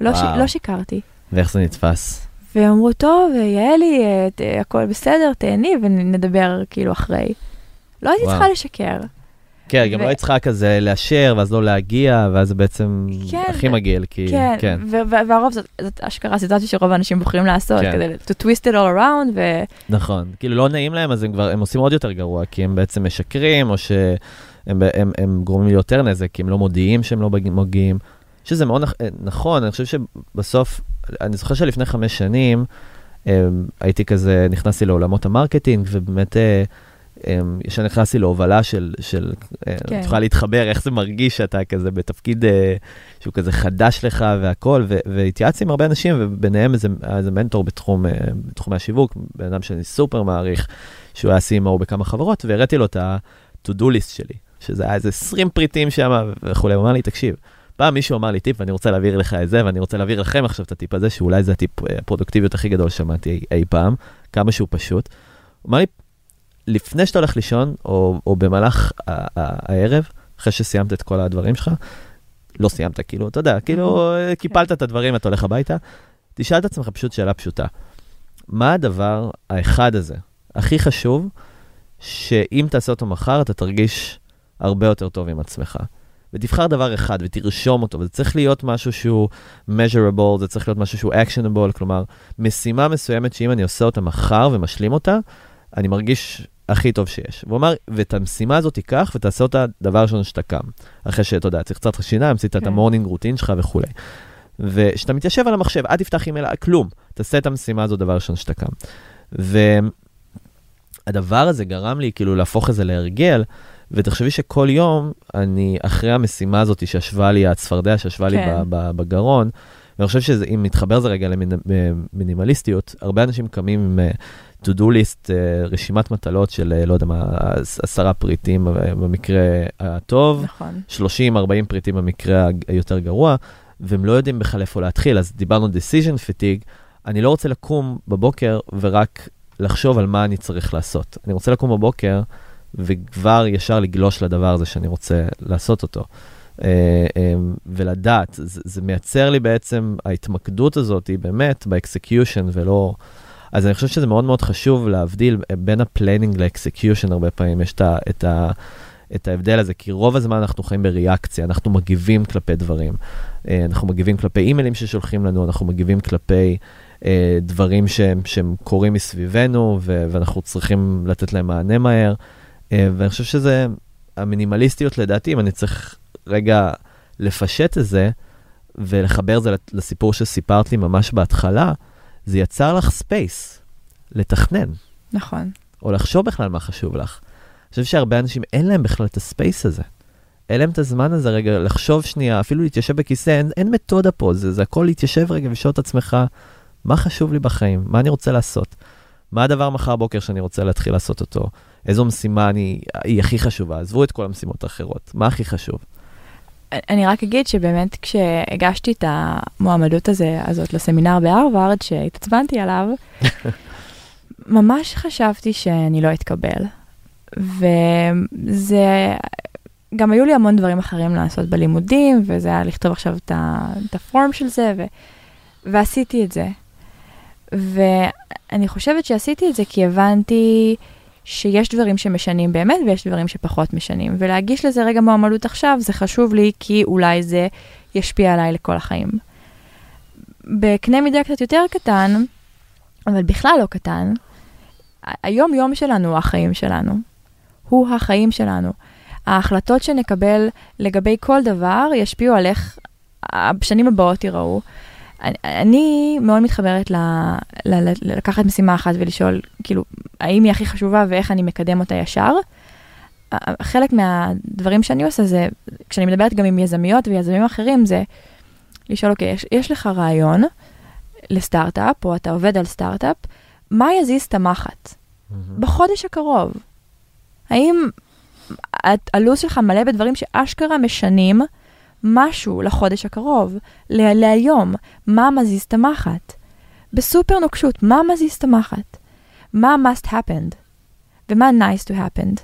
לא, ש. לא שיקרתי. ואיך זה נתפס? והם אמרו, טוב, יעלי, אה, ת- הכל בסדר, תהני ונדבר כאילו אחרי. לא הייתי. צריכה לשקר. כן, גם לא היית צריכה כזה לאשר, ואז לא להגיע, ואז זה בעצם כן, הכי מגעיל, כי... כן, כן. והרוב זאת, אשכרה סיטואציה שרוב האנשים בוחרים לעשות, כן. כדי to twist it all around, ו... נכון. כאילו לא נעים להם, אז הם כבר, הם עושים עוד יותר גרוע, כי הם בעצם משקרים, או שהם הם, הם, הם גורמים לי יותר נזק, כי הם לא מודיעים שהם לא מגיעים-. שזה מאוד נכ- נכון, אני חושב שבסוף, אני זוכר שלפני חמש שנים, הם, הייתי כזה, נכנסתי לעולמות ה marketing, ובאמת, אה, הם, ישר נכנסתי להובלה של, של כן. כן. את יכולה להתחבר, איך זה מרגיש שאתה כזה בתפקיד אה, שהוא כזה חדש לך והכל, והתייעצתי עם הרבה אנשים, וביניהם איזה, איזה מנטור בתחום, אה, בתחומי השיווק, בן אדם שאני סופר מעריך, שהוא היה CMO בכמה חברות, והראיתי לו את ה-to-do list שלי, שזה היה איזה 20 פריטים שם וכולי, הוא אמר לי, תקשיב, פעם מישהו אמר לי טיפ, ואני רוצה להעביר לך את זה, ואני רוצה להעביר לכם עכשיו את הטיפ הזה, שאולי זה הטיפ אה, הפרודוקטיביות הכי גדול ששמעתי אי, אי פעם, כמה שהוא פשוט. הוא אמר לי, לפני שאתה הולך לישון, או, או במהלך הערב, אחרי שסיימת את כל הדברים שלך, לא סיימת, כאילו, אתה יודע, כאילו, אה, קיפלת את הדברים, אתה הולך הביתה, תשאל את עצמך פשוט שאלה פשוטה. מה הדבר האחד הזה, הכי חשוב, שאם תעשה אותו מחר, אתה תרגיש הרבה יותר טוב עם עצמך. ותבחר דבר אחד ותרשום אותו, וזה צריך להיות משהו שהוא measurable, זה צריך להיות משהו שהוא actionable, כלומר, משימה מסוימת שאם אני עושה אותה מחר ומשלים אותה, אני מרגיש הכי טוב שיש. והוא אמר, ואת המשימה הזאת תיקח ותעשה אותה דבר ראשון שאתה קם. אחרי שאתה יודע, צריך קצת שיניים, עשית את כן. ה morning routine שלך וכולי. וכשאתה מתיישב על המחשב, אל תפתח אימייל, כלום. תעשה את המשימה הזאת דבר ראשון שאתה קם. והדבר הזה גרם לי כאילו להפוך את זה להרגל, ותחשבי שכל יום אני, אחרי המשימה הזאת שישבה לי, הצפרדע שישבה לי כן. ב- ב- בגרון, ואני חושב שאם מתחבר זה רגע למינימליסטיות, הרבה אנשים קמים עם אה, to-do list, אה, רשימת מטלות של, אה, לא יודע מה, עשרה פריטים במקרה הטוב, נכון. 30-40 פריטים במקרה היותר גרוע, והם לא יודעים בכלל איפה להתחיל. אז דיברנו decision fatigue, אני לא רוצה לקום בבוקר ורק לחשוב על מה אני צריך לעשות. אני רוצה לקום בבוקר וכבר ישר לגלוש לדבר הזה שאני רוצה לעשות אותו. אה, אה, ולדעת, זה, זה מייצר לי בעצם, ההתמקדות הזאת היא באמת ב execution ולא... אז אני חושב שזה מאוד מאוד חשוב להבדיל בין ה planning ל execution, הרבה פעמים יש את, ה, את, ה, את ההבדל הזה, כי רוב הזמן אנחנו חיים בריאקציה, אנחנו מגיבים כלפי דברים. אה, אנחנו מגיבים כלפי אימיילים ששולחים לנו, אנחנו מגיבים כלפי דברים שהם, שהם קורים מסביבנו, ו, ואנחנו צריכים לתת להם מענה מהר. ואני חושב שזה, המינימליסטיות לדעתי, אם אני צריך רגע לפשט את זה ולחבר זה לסיפור שסיפרת לי ממש בהתחלה, זה יצר לך space לתכנן. נכון. או לחשוב בכלל מה חשוב לך. אני חושב שהרבה אנשים אין להם בכלל את ה space הזה. אין להם את הזמן הזה רגע לחשוב שנייה, אפילו להתיישב בכיסא, אין, אין מתודה פה, זה, זה הכל להתיישב רגע ולשאול את עצמך, מה חשוב לי בחיים? מה אני רוצה לעשות? מה הדבר מחר בוקר שאני רוצה להתחיל לעשות אותו? איזו משימה אני, היא הכי חשובה? עזבו את כל המשימות האחרות, מה הכי חשוב? אני רק אגיד שבאמת כשהגשתי את המועמדות הזה, הזאת לסמינר בהרווארד, שהתעצבנתי עליו, ממש חשבתי שאני לא אתקבל. וזה, גם היו לי המון דברים אחרים לעשות בלימודים, וזה היה לכתוב עכשיו את הפורם של זה, ו, ועשיתי את זה. ואני חושבת שעשיתי את זה כי הבנתי שיש דברים שמשנים באמת ויש דברים שפחות משנים. ולהגיש לזה רגע מועמדות עכשיו, זה חשוב לי כי אולי זה ישפיע עליי לכל החיים. בקנה מידה קצת יותר קטן, אבל בכלל לא קטן, היום-יום שלנו הוא החיים שלנו. הוא החיים שלנו. ההחלטות שנקבל לגבי כל דבר ישפיעו על איך השנים הבאות ייראו. אני, מאוד מתחברת ל, ל, ל, לקחת משימה אחת ולשאול, כאילו, האם היא הכי חשובה ואיך אני מקדם אותה ישר. חלק מהדברים שאני עושה זה, כשאני מדברת גם עם יזמיות ויזמים אחרים, זה לשאול, אוקיי, יש, יש לך רעיון לסטארט-אפ, או אתה עובד על סטארט-אפ, מה יזיז את המחט mm-hmm. בחודש הקרוב? האם הלו"ז שלך מלא בדברים שאשכרה משנים משהו לחודש הקרוב, להיום, מה מזיז את המחט? בסופר נוקשות, מה מזיז את המחט? מה must happen? ומה nice to happen?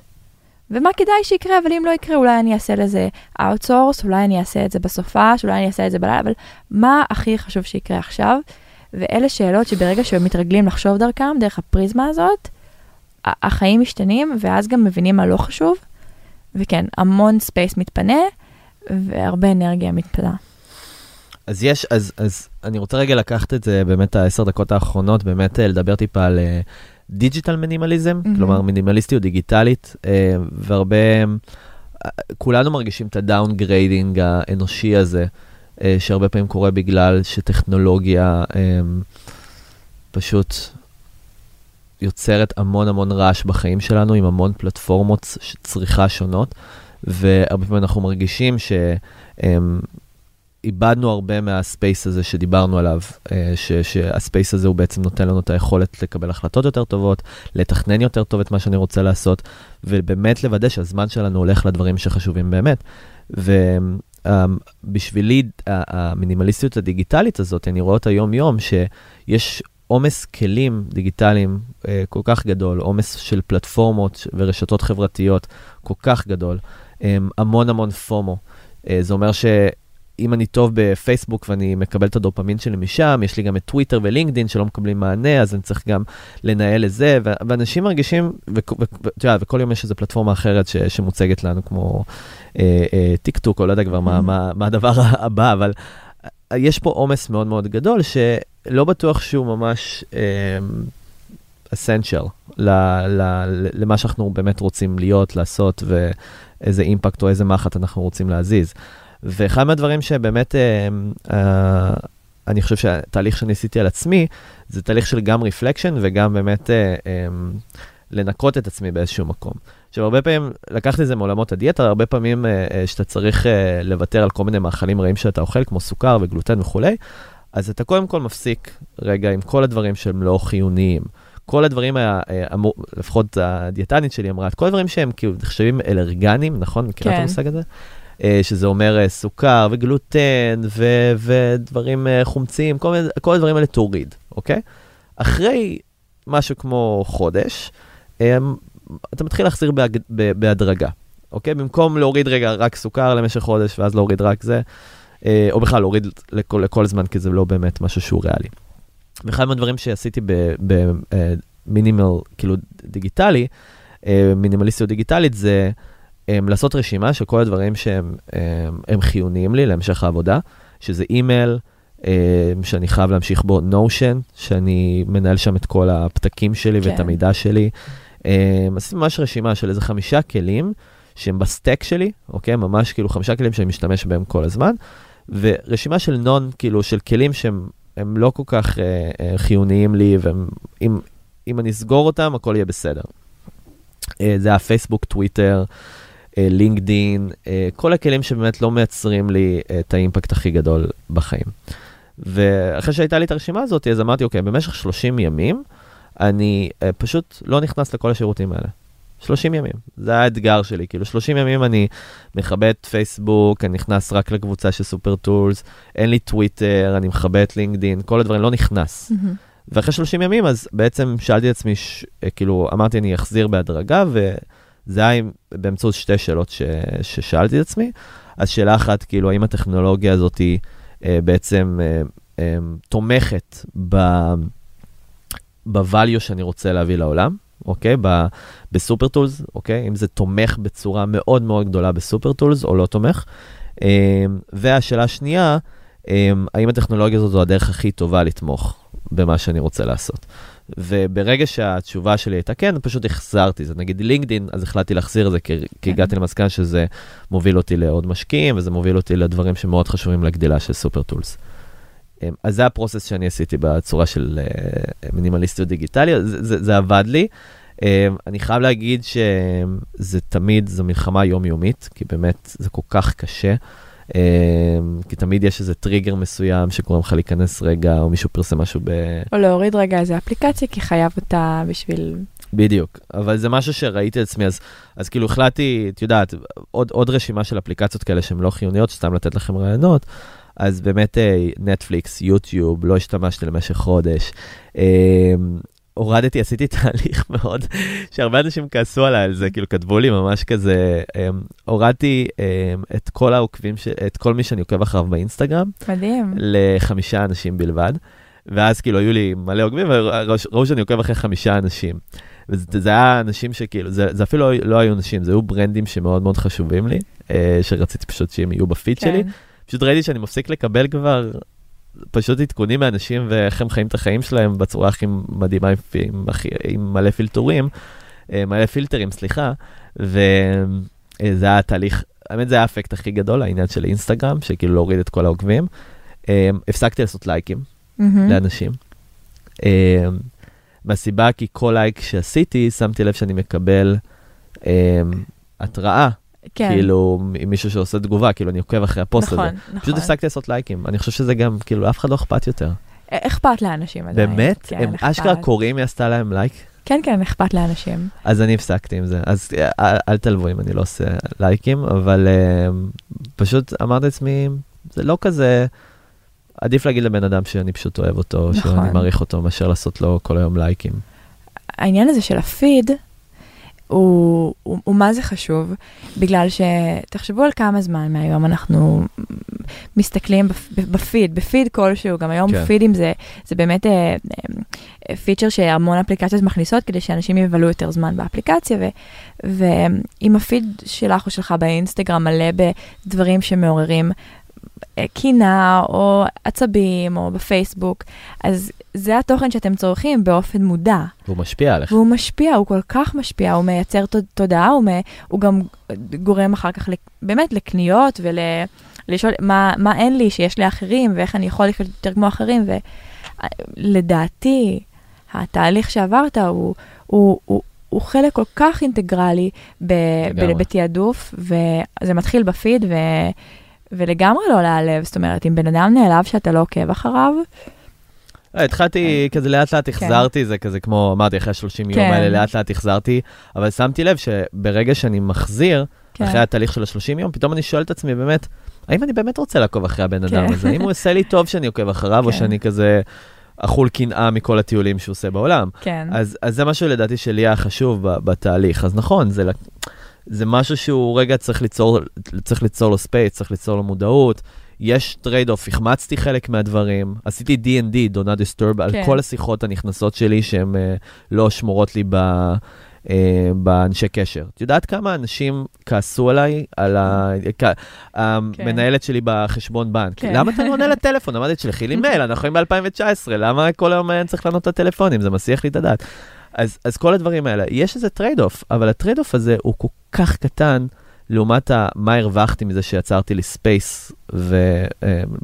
ומה כדאי שיקרה, אבל אם לא יקרה, אולי אני אעשה לזה outsource, אולי אני אעשה את זה בסופש, אולי אני אעשה את זה בלילה, אבל מה הכי חשוב שיקרה עכשיו? ואלה שאלות שברגע שהם מתרגלים לחשוב דרכם, דרך הפריזמה הזאת, החיים משתנים, ואז גם מבינים מה לא חשוב. וכן, המון space מתפנה, והרבה אנרגיה מתפנה. אז יש, אז, אז אני רוצה רגע לקחת את זה, באמת העשר דקות האחרונות, באמת אה, לדבר טיפה על digital uh, minimalism, mm-hmm. כלומר מינימליסטיות דיגיטלית, uh, והרבה, uh, כולנו מרגישים את ה downgrading האנושי הזה, uh, שהרבה פעמים קורה בגלל שטכנולוגיה פשוט יוצרת המון המון רעש בחיים שלנו, עם המון פלטפורמות צריכה שונות. והרבה פעמים אנחנו מרגישים שאיבדנו הרבה מה space הזה שדיברנו עליו, אה, ש, שהספייס הזה הוא בעצם נותן לנו את היכולת לקבל החלטות יותר טובות, לתכנן יותר טוב את מה שאני רוצה לעשות, ובאמת לוודא שהזמן שלנו הולך לדברים שחשובים באמת. ובשבילי, המינימליסטיות הדיגיטלית הזאת, אני רואה אותה יום-יום, שיש עומס כלים דיגיטליים אה, כל כך גדול, עומס של פלטפורמות ורשתות חברתיות כל כך גדול, המון המון פומו. אה, זה אומר שאם אני טוב בפייסבוק ואני מקבל את הדופמין שלי משם, יש לי גם את טוויטר ולינקדין שלא מקבלים מענה, אז אני צריך גם לנהל את זה, ואנשים מרגישים, ואתה יודע, וכל יום יש איזו פלטפורמה אחרת ש, שמוצגת לנו, כמו אה, אה, טיק טוק, או לא יודע כבר מה, mm-hmm. מה, מה הדבר הבא, אבל יש פה עומס מאוד מאוד גדול, שלא בטוח שהוא ממש... אסנצ'ל למה שאנחנו באמת רוצים להיות, לעשות, איזה אימפקט או איזה מחט אנחנו רוצים להזיז. ואחד מהדברים שבאמת, אה, אה, אני חושב שהתהליך שניסיתי על עצמי, זה תהליך של גם רפלקשן וגם באמת אה, אה, לנקות את עצמי באיזשהו מקום. עכשיו, הרבה פעמים, לקחתי את זה מעולמות הדיאטה, הרבה פעמים אה, אה, שאתה צריך אה, לוותר על כל מיני מאכלים רעים שאתה אוכל, כמו סוכר וגלוטן וכולי, אז אתה קודם כל מפסיק רגע עם כל הדברים שהם לא חיוניים. כל הדברים, ה- אמור- לפחות הדיאטנית שלי אמרה, כל הדברים שהם כאילו נחשבים אלרגנים, נכון? מכירה את כן. המושג הזה? אה, שזה אומר אה, סוכר וגלוטן ו- ודברים אה, חומציים, כל, כל הדברים האלה תוריד, אוקיי? אחרי משהו כמו חודש, אה, אתה מתחיל להחזיר בהג... בהדרגה, אוקיי? במקום להוריד רגע רק סוכר למשך חודש ואז להוריד רק זה, אה, או בכלל להוריד לכל, לכל זמן, כי זה לא באמת משהו שהוא ריאלי. ואחד מהדברים שעשיתי במינימל, כאילו דיגיטלי, אה, מינימליסטיות דיגיטלית, זה אה, לעשות רשימה של כל הדברים שהם אה, הם חיוניים לי להמשך העבודה, שזה אימייל, אה, שאני חייב להמשיך בו, Notion, שאני מנהל שם את כל הפתקים שלי ואת כן. המידע שלי. אה, עשיתי ממש רשימה של איזה חמישה כלים שהם ב stack שלי, אוקיי? ממש כאילו חמישה כלים שאני משתמש בהם כל הזמן, ורשימה של נון, כאילו, של כלים שהם הם לא כל כך אה, אה, חיוניים לי, ואם אם אני אסגור אותם, הכל יהיה בסדר. אה, זה הפייסבוק, טוויטר, אה, לינקדין, אה, כל הכלים שבאמת לא מייצרים לי אה, את האימפקט הכי גדול בחיים. ואחרי שהייתה לי את הרשימה הזאת, אז אמרתי, אוקיי, במשך 30 ימים, אני אה, פשוט לא נכנס לכל השירותים האלה. 30 ימים, זה האתגר שלי, כאילו 30 ימים אני מכבה את פייסבוק, אני נכנס רק לקבוצה של סופר טולס, אין לי טוויטר, אני מכבה את לינקדין, כל הדברים, לא נכנס. מהמם. ואחרי 30 ימים, אז בעצם שאלתי את עצמי, ש... אה, כאילו, אמרתי, אני אחזיר בהדרגה, וזה היה באמצעות שתי שאלות ש... ששאלתי את עצמי. אז שאלה אחת, כאילו, האם הטכנולוגיה הזאת היא אה, בעצם אה, אה, תומכת ב... ב-value שאני רוצה להביא לעולם, אוקיי? ב- ב Supertools, אוקיי? אם זה תומך בצורה מאוד מאוד גדולה ב Supertools או לא תומך. אה, והשאלה השנייה, אה, האם הטכנולוגיה הזאת זו הדרך הכי טובה לתמוך במה שאני רוצה לעשות. וברגע שהתשובה שלי הייתה כן, פשוט החזרתי. זה נגיד LinkedIn, אז החלטתי להחזיר את זה, כי, כי הגעתי למסקנה שזה מוביל אותי לעוד משקיעים, וזה מוביל אותי לדברים שמאוד חשובים לגדילה של Supertools. אמ, אז זה ה process שאני עשיתי בצורה של אה, מינימליסטיות דיגיטליות, זה, זה, זה עבד לי. אמ, אני חייב להגיד שזה תמיד, זו מלחמה יומיומית, כי באמת זה כל כך קשה. אמ, כי תמיד יש איזה טריגר מסוים שגורם לך להיכנס רגע, או מישהו פרסם משהו ב... או להוריד רגע איזה אפליקציה, כי חייב אותה בשביל... בדיוק, אבל זה משהו שראיתי את עצמי, אז, אז כאילו החלטתי, את יודעת, עוד, עוד רשימה של אפליקציות כאלה שהן לא חיוניות, סתם לתת לכם רעיונות, אז באמת אה, נטפליקס, יוטיוב, לא השתמשתי למשך חודש. אה, הורדתי, עשיתי תהליך מאוד, שהרבה אנשים כעסו עליי על זה, כאילו כתבו לי ממש כזה, אה, הורדתי אה, את כל העוקבים, ש- את כל מי שאני עוקב אחריו באינסטגרם, מדהים. לחמישה אנשים בלבד. ואז כאילו היו לי מלא עוקבים, וראו שאני עוקב אחרי חמישה אנשים. וזה זה היה אנשים שכאילו, זה, זה אפילו לא, לא היו אנשים, זה היו ברנדים שמאוד מאוד חשובים לי, אה, שרציתי פשוט שהם יהיו בפיד כן. שלי. פשוט ראיתי שאני מפסיק לקבל כבר פשוט עדכונים מאנשים ואיך הם חיים את החיים שלהם בצורה הכי מדהימה עם, עם, עם מלא פילטורים, אה, מלא פילטרים, סליחה, וזה היה התהליך, האמת זה היה האפקט הכי גדול, העניין של אינסטגרם, שכאילו להוריד את כל העוקבים. אה, הפסקתי לעשות לייקים מהמם. לאנשים. אה, מהסיבה כי כל לייק שעשיתי, שמתי לב שאני מקבל אה, התראה, כן. כאילו, עם מישהו שעושה תגובה, כאילו, אני עוקב אחרי הפוסט הזה. נכון, נכון. פשוט הפסקתי לעשות לייקים. אני חושב שזה גם, כאילו, לאף אחד לא אכפת יותר. אכפת לאנשים עדיין. באמת? כן, הם. אשכרה קוראים, היא עשתה להם לייק? כן, כן, אכפת לאנשים. אז אני הפסקתי עם זה. אז אה, אל, אל תלבו אם אני לא עושה לייקים, אבל אה, פשוט אמרתי לעצמי, זה לא כזה... עדיף להגיד לבן אדם שאני פשוט אוהב אותו, נכון. שאני מעריך אותו, מאשר לעשות לו כל היום לייקים. העניין הזה של הפיד, הוא, הוא, הוא מה זה חשוב, בגלל שתחשבו על כמה זמן מהיום אנחנו מסתכלים בפ, בפיד, בפיד כלשהו, גם היום כן. פידים זה, זה באמת אה, אה, פיצ'ר שהמון אפליקציות מכניסות כדי שאנשים יבלו יותר זמן באפליקציה, ואם הפיד שלך או שלך באינסטגרם מלא בדברים שמעוררים קינה או עצבים או בפייסבוק, אז זה התוכן שאתם צורכים באופן מודע. והוא משפיע עליך. והוא משפיע, הוא כל כך משפיע, הוא מייצר תודעה, הוא, מ, הוא גם גורם אחר כך באמת לקניות ולשאול מה, מה אין לי שיש לאחרים ואיך אני יכול לחיות יותר כמו אחרים. ולדעתי, התהליך שעברת הוא, הוא, הוא, הוא חלק כל כך אינטגרלי ב. בתעדוף, וזה מתחיל בפיד, ו, ולגמרי לא להיעלב, זאת אומרת, אם בן אדם נעלב שאתה לא עוקב אחריו, לא, התחלתי כזה לאט לאט החזרתי, זה כזה כמו, אמרתי, אחרי 30 יום כן. האלה לאט לאט החזרתי, אבל שמתי לב שברגע שאני מחזיר, כן. אחרי התהליך של ה-30 יום, פתאום אני שואל את עצמי באמת, האם אני באמת רוצה לעקוב אחרי הבן אדם כן. הזה? האם הוא עושה לי טוב שאני עוקב אחריו, או כן. שאני כזה אכול קנאה מכל הטיולים שהוא עושה בעולם? כן. אז, זה משהו לדעתי שלי היה חשוב בתהליך. אז נכון, זה, זה משהו שהוא רגע צריך ליצור, צריך ליצור לו space, צריך ליצור לו מודעות. יש trade-off, החמצתי חלק מהדברים, עשיתי D&D, Do Not Disturb, על כן. כל השיחות הנכנסות שלי שהן uh, לא שמורות לי ב, אה, באנשי קשר. את יודעת כמה אנשים כעסו עליי, על ה- כ- המנהלת שלי בחשבון בנק? כן. למה אתה לא עונה לטלפון? אמרתי, תשלחי לי מייל, אנחנו חיים ב-2019, למה כל היום צריך לענות את הטלפונים? זה מסיח לי את הדעת. אז, אז כל הדברים האלה, יש איזה trade-off, אבל ה trade-off הזה הוא כל כך קטן לעומת ה, מה הרווחתי מזה שיצרתי לי space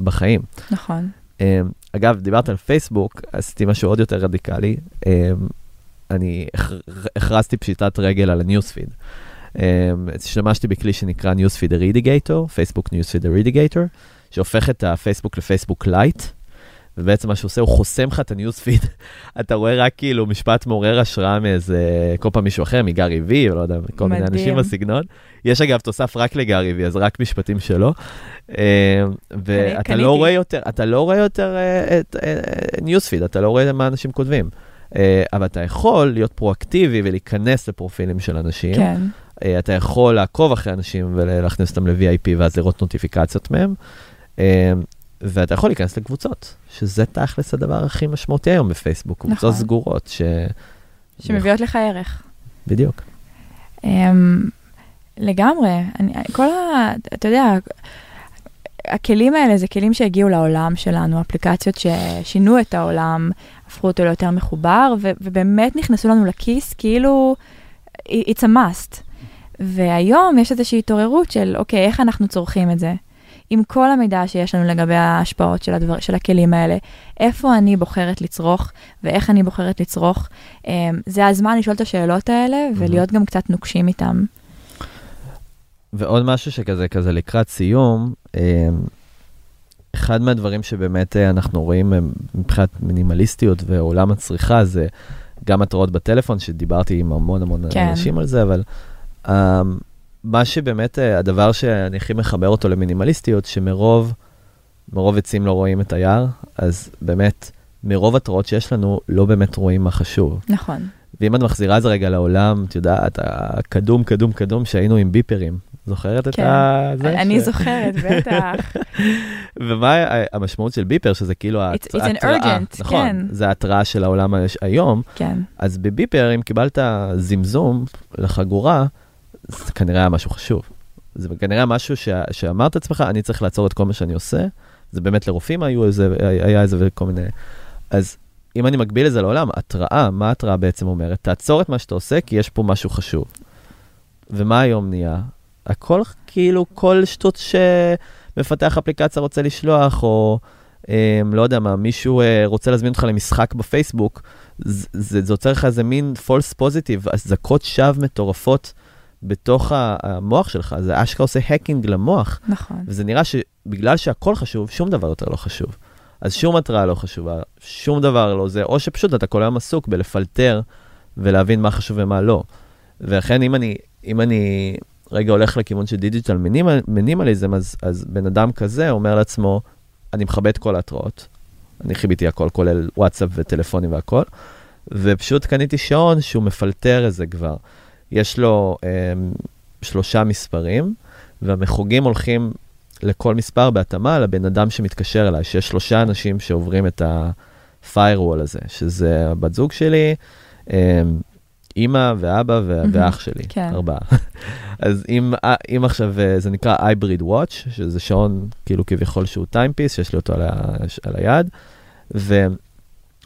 בחיים. נכון. אה, אגב, דיברת על פייסבוק, עשיתי משהו עוד יותר רדיקלי. אה, אני הכר- הכרזתי פשיטת רגל על ה newsfeed. אה, השתמשתי בכלי שנקרא Newsfeed Eradicator, פייסבוק Newsfeed Eradicator, שהופך את הפייסבוק לפייסבוק light, ובעצם מה שהוא עושה, הוא חוסם לך את ה newsfeed. אתה רואה רק כאילו משפט מעורר השראה מאיזה, כל פעם מישהו אחר, מ Gary Vee, לא יודע, כל מיני מדהים. אנשים בסגנון. יש אגב תוסף רק ל Gary Vee, אז רק משפטים שלו. אה, ואתה קניתי. לא רואה יותר, אתה לא רואה יותר אה, את ניוספיד, אתה לא רואה מה אנשים כותבים. אה, אבל אתה יכול להיות פרואקטיבי ולהיכנס לפרופילים של אנשים. כן. אה, אתה יכול לעקוב אחרי אנשים ולהכניס אותם ל-VIP ואז לראות נוטיפיקציות מהם. ואתה יכול להיכנס לקבוצות, שזה תכלס הדבר הכי משמעותי היום בפייסבוק, קבוצות נכון. סגורות, ש... שמביאות לך ערך. בדיוק. אמ, לגמרי, אני, כל ה... אתה יודע, הכלים האלה זה כלים שהגיעו לעולם שלנו, אפליקציות ששינו את העולם, הפכו אותו ליותר מחובר, ו, ובאמת נכנסו לנו לכיס כאילו it's a must. והיום יש איזושהי התעוררות של, אוקיי, איך אנחנו צורכים את זה? עם כל המידע שיש לנו לגבי ההשפעות של, הדבר, של הכלים האלה, איפה אני בוחרת לצרוך ואיך אני בוחרת לצרוך. אמ, זה הזמן לשאול את השאלות האלה ולהיות גם קצת נוקשים איתם. ועוד משהו שכזה, כזה לקראת סיום, אה, אחד מהדברים שבאמת אה, אנחנו רואים אה, מבחינת מינימליסטיות ועולם הצריכה זה גם התראות בטלפון, שדיברתי עם המון המון כן. אנשים על זה, אבל אה, מה שבאמת, אה, הדבר שאני הכי מחבר אותו למינימליסטיות, שמרוב מרוב עצים לא רואים את היער, אז באמת, מרוב התראות שיש לנו, לא באמת רואים מה חשוב. נכון. ואם את מחזירה את זה רגע לעולם, את יודעת, הקדום, קדום, קדום, שהיינו עם ביפרים. זוכרת את כן. ה... זה אני ש- זוכרת, בטח. ומה ה- המשמעות של ביפר, שזה כאילו It's- it's an ההתראה, urgent, נכון, כן. זה ההתראה של העולם היום, כן, אז בביפר, אם קיבלת זמזום לחגורה, זה כנראה היה משהו חשוב. זה כנראה משהו ש... שאמרת לעצמך, אני צריך לעצור את כל מה שאני עושה, זה באמת לרופאים היו איזה, היה איזה וכל מיני... אז אם אני מגביל את זה לעולם, התראה, מה התראה בעצם אומרת? תעצור את מה שאתה עושה, כי יש פה משהו חשוב. ומה היום נהיה? הכל כאילו, כל שטות שמפתח אפליקציה רוצה לשלוח, או אה, לא יודע מה, מישהו אה, רוצה להזמין אותך למשחק בפייסבוק, זה, זה, זה יוצר לך איזה מין false positive, אזעקות שווא מטורפות בתוך המוח שלך, זה אשכרה עושה האקינג למוח, נכון. וזה נראה שבגלל שהכל חשוב, שום דבר יותר לא חשוב. אז שום התראה לא חשובה, שום דבר לא זה, או שפשוט אתה כל היום עסוק בלפלטר ולהבין מה חשוב ומה לא. ולכן אם אני, אם אני רגע הולך לכיוון של דיגיטל מינימל, מינימליזם, אז, אז בן אדם כזה אומר לעצמו, אני מכבה את כל ההתראות. אני חיביתי הכל, כולל וואטסאפ וטלפונים והכל, ופשוט קניתי שעון שהוא מפלטר את זה כבר. יש לו אה, שלושה מספרים, והמחוגים הולכים לכל מספר בהתאמה לבן אדם שמתקשר אליי, שיש שלושה אנשים שעוברים את ה-firewall הזה, שזה הבת זוג שלי, אה, אימא ואבא ו- מהמם, ואח שלי, כן. ארבעה. אז אם, אם עכשיו, אה, זה נקרא hybrid watch, שזה שעון כאילו כביכול שהוא טיימפיס, שיש לי אותו על, ה, על היד,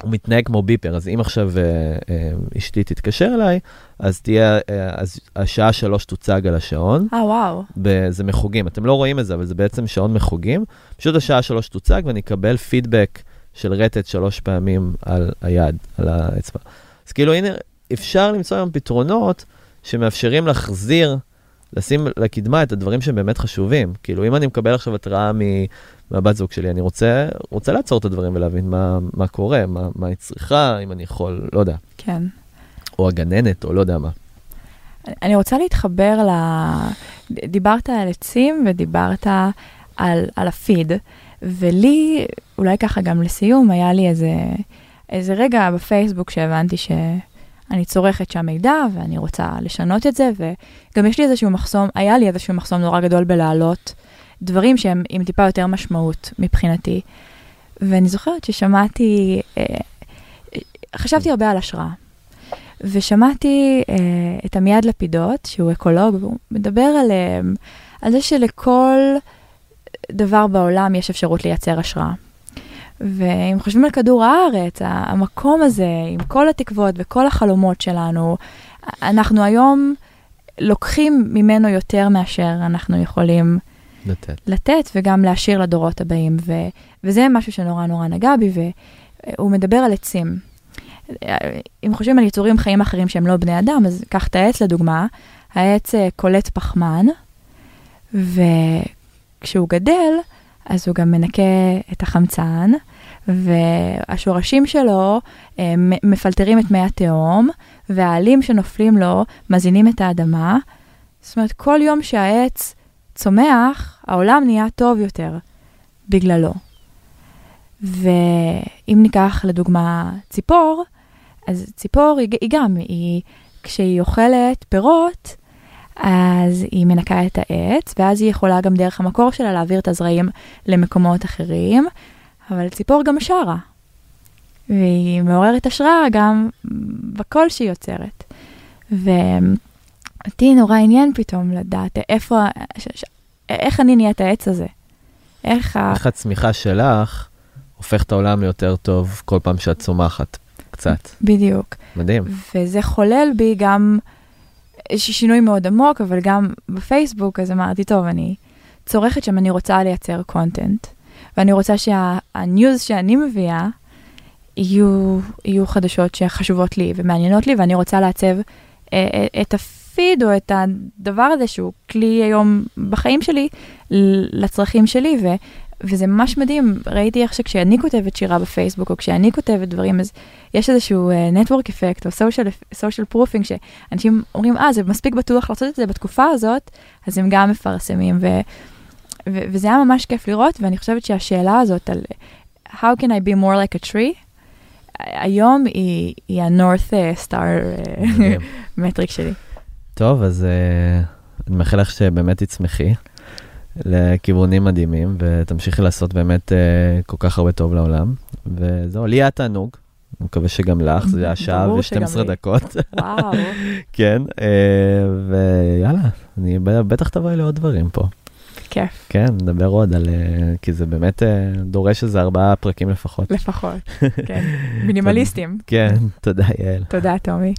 והוא מתנהג כמו ביפר, אז אם עכשיו אה, אה, אשתי תתקשר אליי, אז תהיה, אה, אז השעה שלוש תוצג על השעון. אה, וואו. זה מחוגים, אתם לא רואים את זה, אבל זה בעצם שעון מחוגים. פשוט השעה שלוש תוצג ואני אקבל פידבק של רטט שלוש פעמים על היד, על האצבע. אז כאילו, הנה, אפשר למצוא היום פתרונות שמאפשרים להחזיר לשים לקדמה את הדברים שהם באמת חשובים. כאילו, אם אני מקבל עכשיו התראה מהבת זוג שלי, אני רוצה, רוצה לעצור את הדברים ולהבין מה, מה קורה, מה, מה היא צריכה, אם אני יכול, לא יודע, כן. או הגננת, או לא יודע מה. אני רוצה להתחבר ל... דיברת על עצים ודיברת על, על הפיד, ולי, אולי ככה גם לסיום, היה לי איזה, איזה רגע בפייסבוק שהבנתי שאני צורכת שם מידע ואני רוצה לשנות את זה, וגם יש לי איזשהו מחסום, היה לי איזשהו מחסום נורא גדול בלהעלות דברים שהם עם טיפה יותר משמעות מבחינתי. ואני זוכרת ששמעתי, אה, חשבתי הרבה על השראה. ושמעתי אה, את עמיעד לפידות, שהוא אקולוג, והוא מדבר על, אה, על זה שלכל דבר בעולם יש אפשרות לייצר השראה. ואם חושבים על כדור הארץ, המקום הזה, עם כל התקוות וכל החלומות שלנו, אנחנו היום לוקחים ממנו יותר מאשר אנחנו יכולים לתת. לתת וגם להשאיר לדורות הבאים. ו, וזה משהו שנורא נורא נגע בי, והוא מדבר על עצים. אם חושבים על יצורים חיים אחרים שהם לא בני אדם, אז קח את העץ לדוגמה, העץ אה, קולט פחמן, וכשהוא גדל, אז הוא גם מנקה את החמצן, והשורשים שלו אה, מפלטרים את מי התהום, והעלים שנופלים לו מזינים את האדמה. זאת אומרת, כל יום שהעץ צומח, העולם נהיה טוב יותר בגללו. ואם ניקח לדוגמה ציפור, אז ציפור היא, היא גם, היא, כשהיא אוכלת פירות, אז היא מנקה את העץ, ואז היא יכולה גם דרך המקור שלה להעביר את הזרעים למקומות אחרים, אבל ציפור גם שרה, והיא מעוררת השראה גם בקול שהיא יוצרת. ואותי נורא עניין פתאום לדעת איפה, ש, ש, איך אני נהיית העץ הזה. איך, איך הצמיחה שלך הופך את העולם ליותר טוב כל פעם שאת צומחת קצת. בדיוק. מדהים. וזה חולל בי גם שינוי מאוד עמוק, אבל גם בפייסבוק, אז אמרתי, טוב, אני צורכת שם, אני רוצה לייצר קונטנט, ואני רוצה שהניוז שאני מביאה, יהיו, יהיו חדשות שחשובות לי ומעניינות לי, ואני רוצה לעצב אה, אה, את הפיד או את הדבר הזה שהוא כלי היום בחיים שלי לצרכים שלי, וזה ממש מדהים, ראיתי איך שכשאני כותבת שירה בפייסבוק, או כשאני כותבת דברים, אז יש איזשהו uh, network effect, או social, social proofing, שאנשים אומרים, אה, זה מספיק בטוח לעשות את זה בתקופה הזאת, אז הם גם מפרסמים, ו, ו, וזה היה ממש כיף לראות, ואני חושבת שהשאלה הזאת על How can I be more like a tree, היום היא, היא ה-North Star מטריק שלי. טוב, אז uh, אני מאחל לך שבאמת תצמחי. לכיוונים מדהימים, ותמשיכי לעשות באמת uh, כל כך הרבה טוב לעולם. וזהו, לי היה תענוג, אני מקווה שגם לך, זה היה שעה ו-12 דקות. וואו. כן, uh, ויאללה, אני בטח תבואי לעוד דברים פה. כיף. כן, נדבר עוד על, uh, כי זה באמת דורש איזה ארבעה פרקים לפחות. לפחות, כן. מינימליסטים. כן, תודה יעל. תודה, תומי.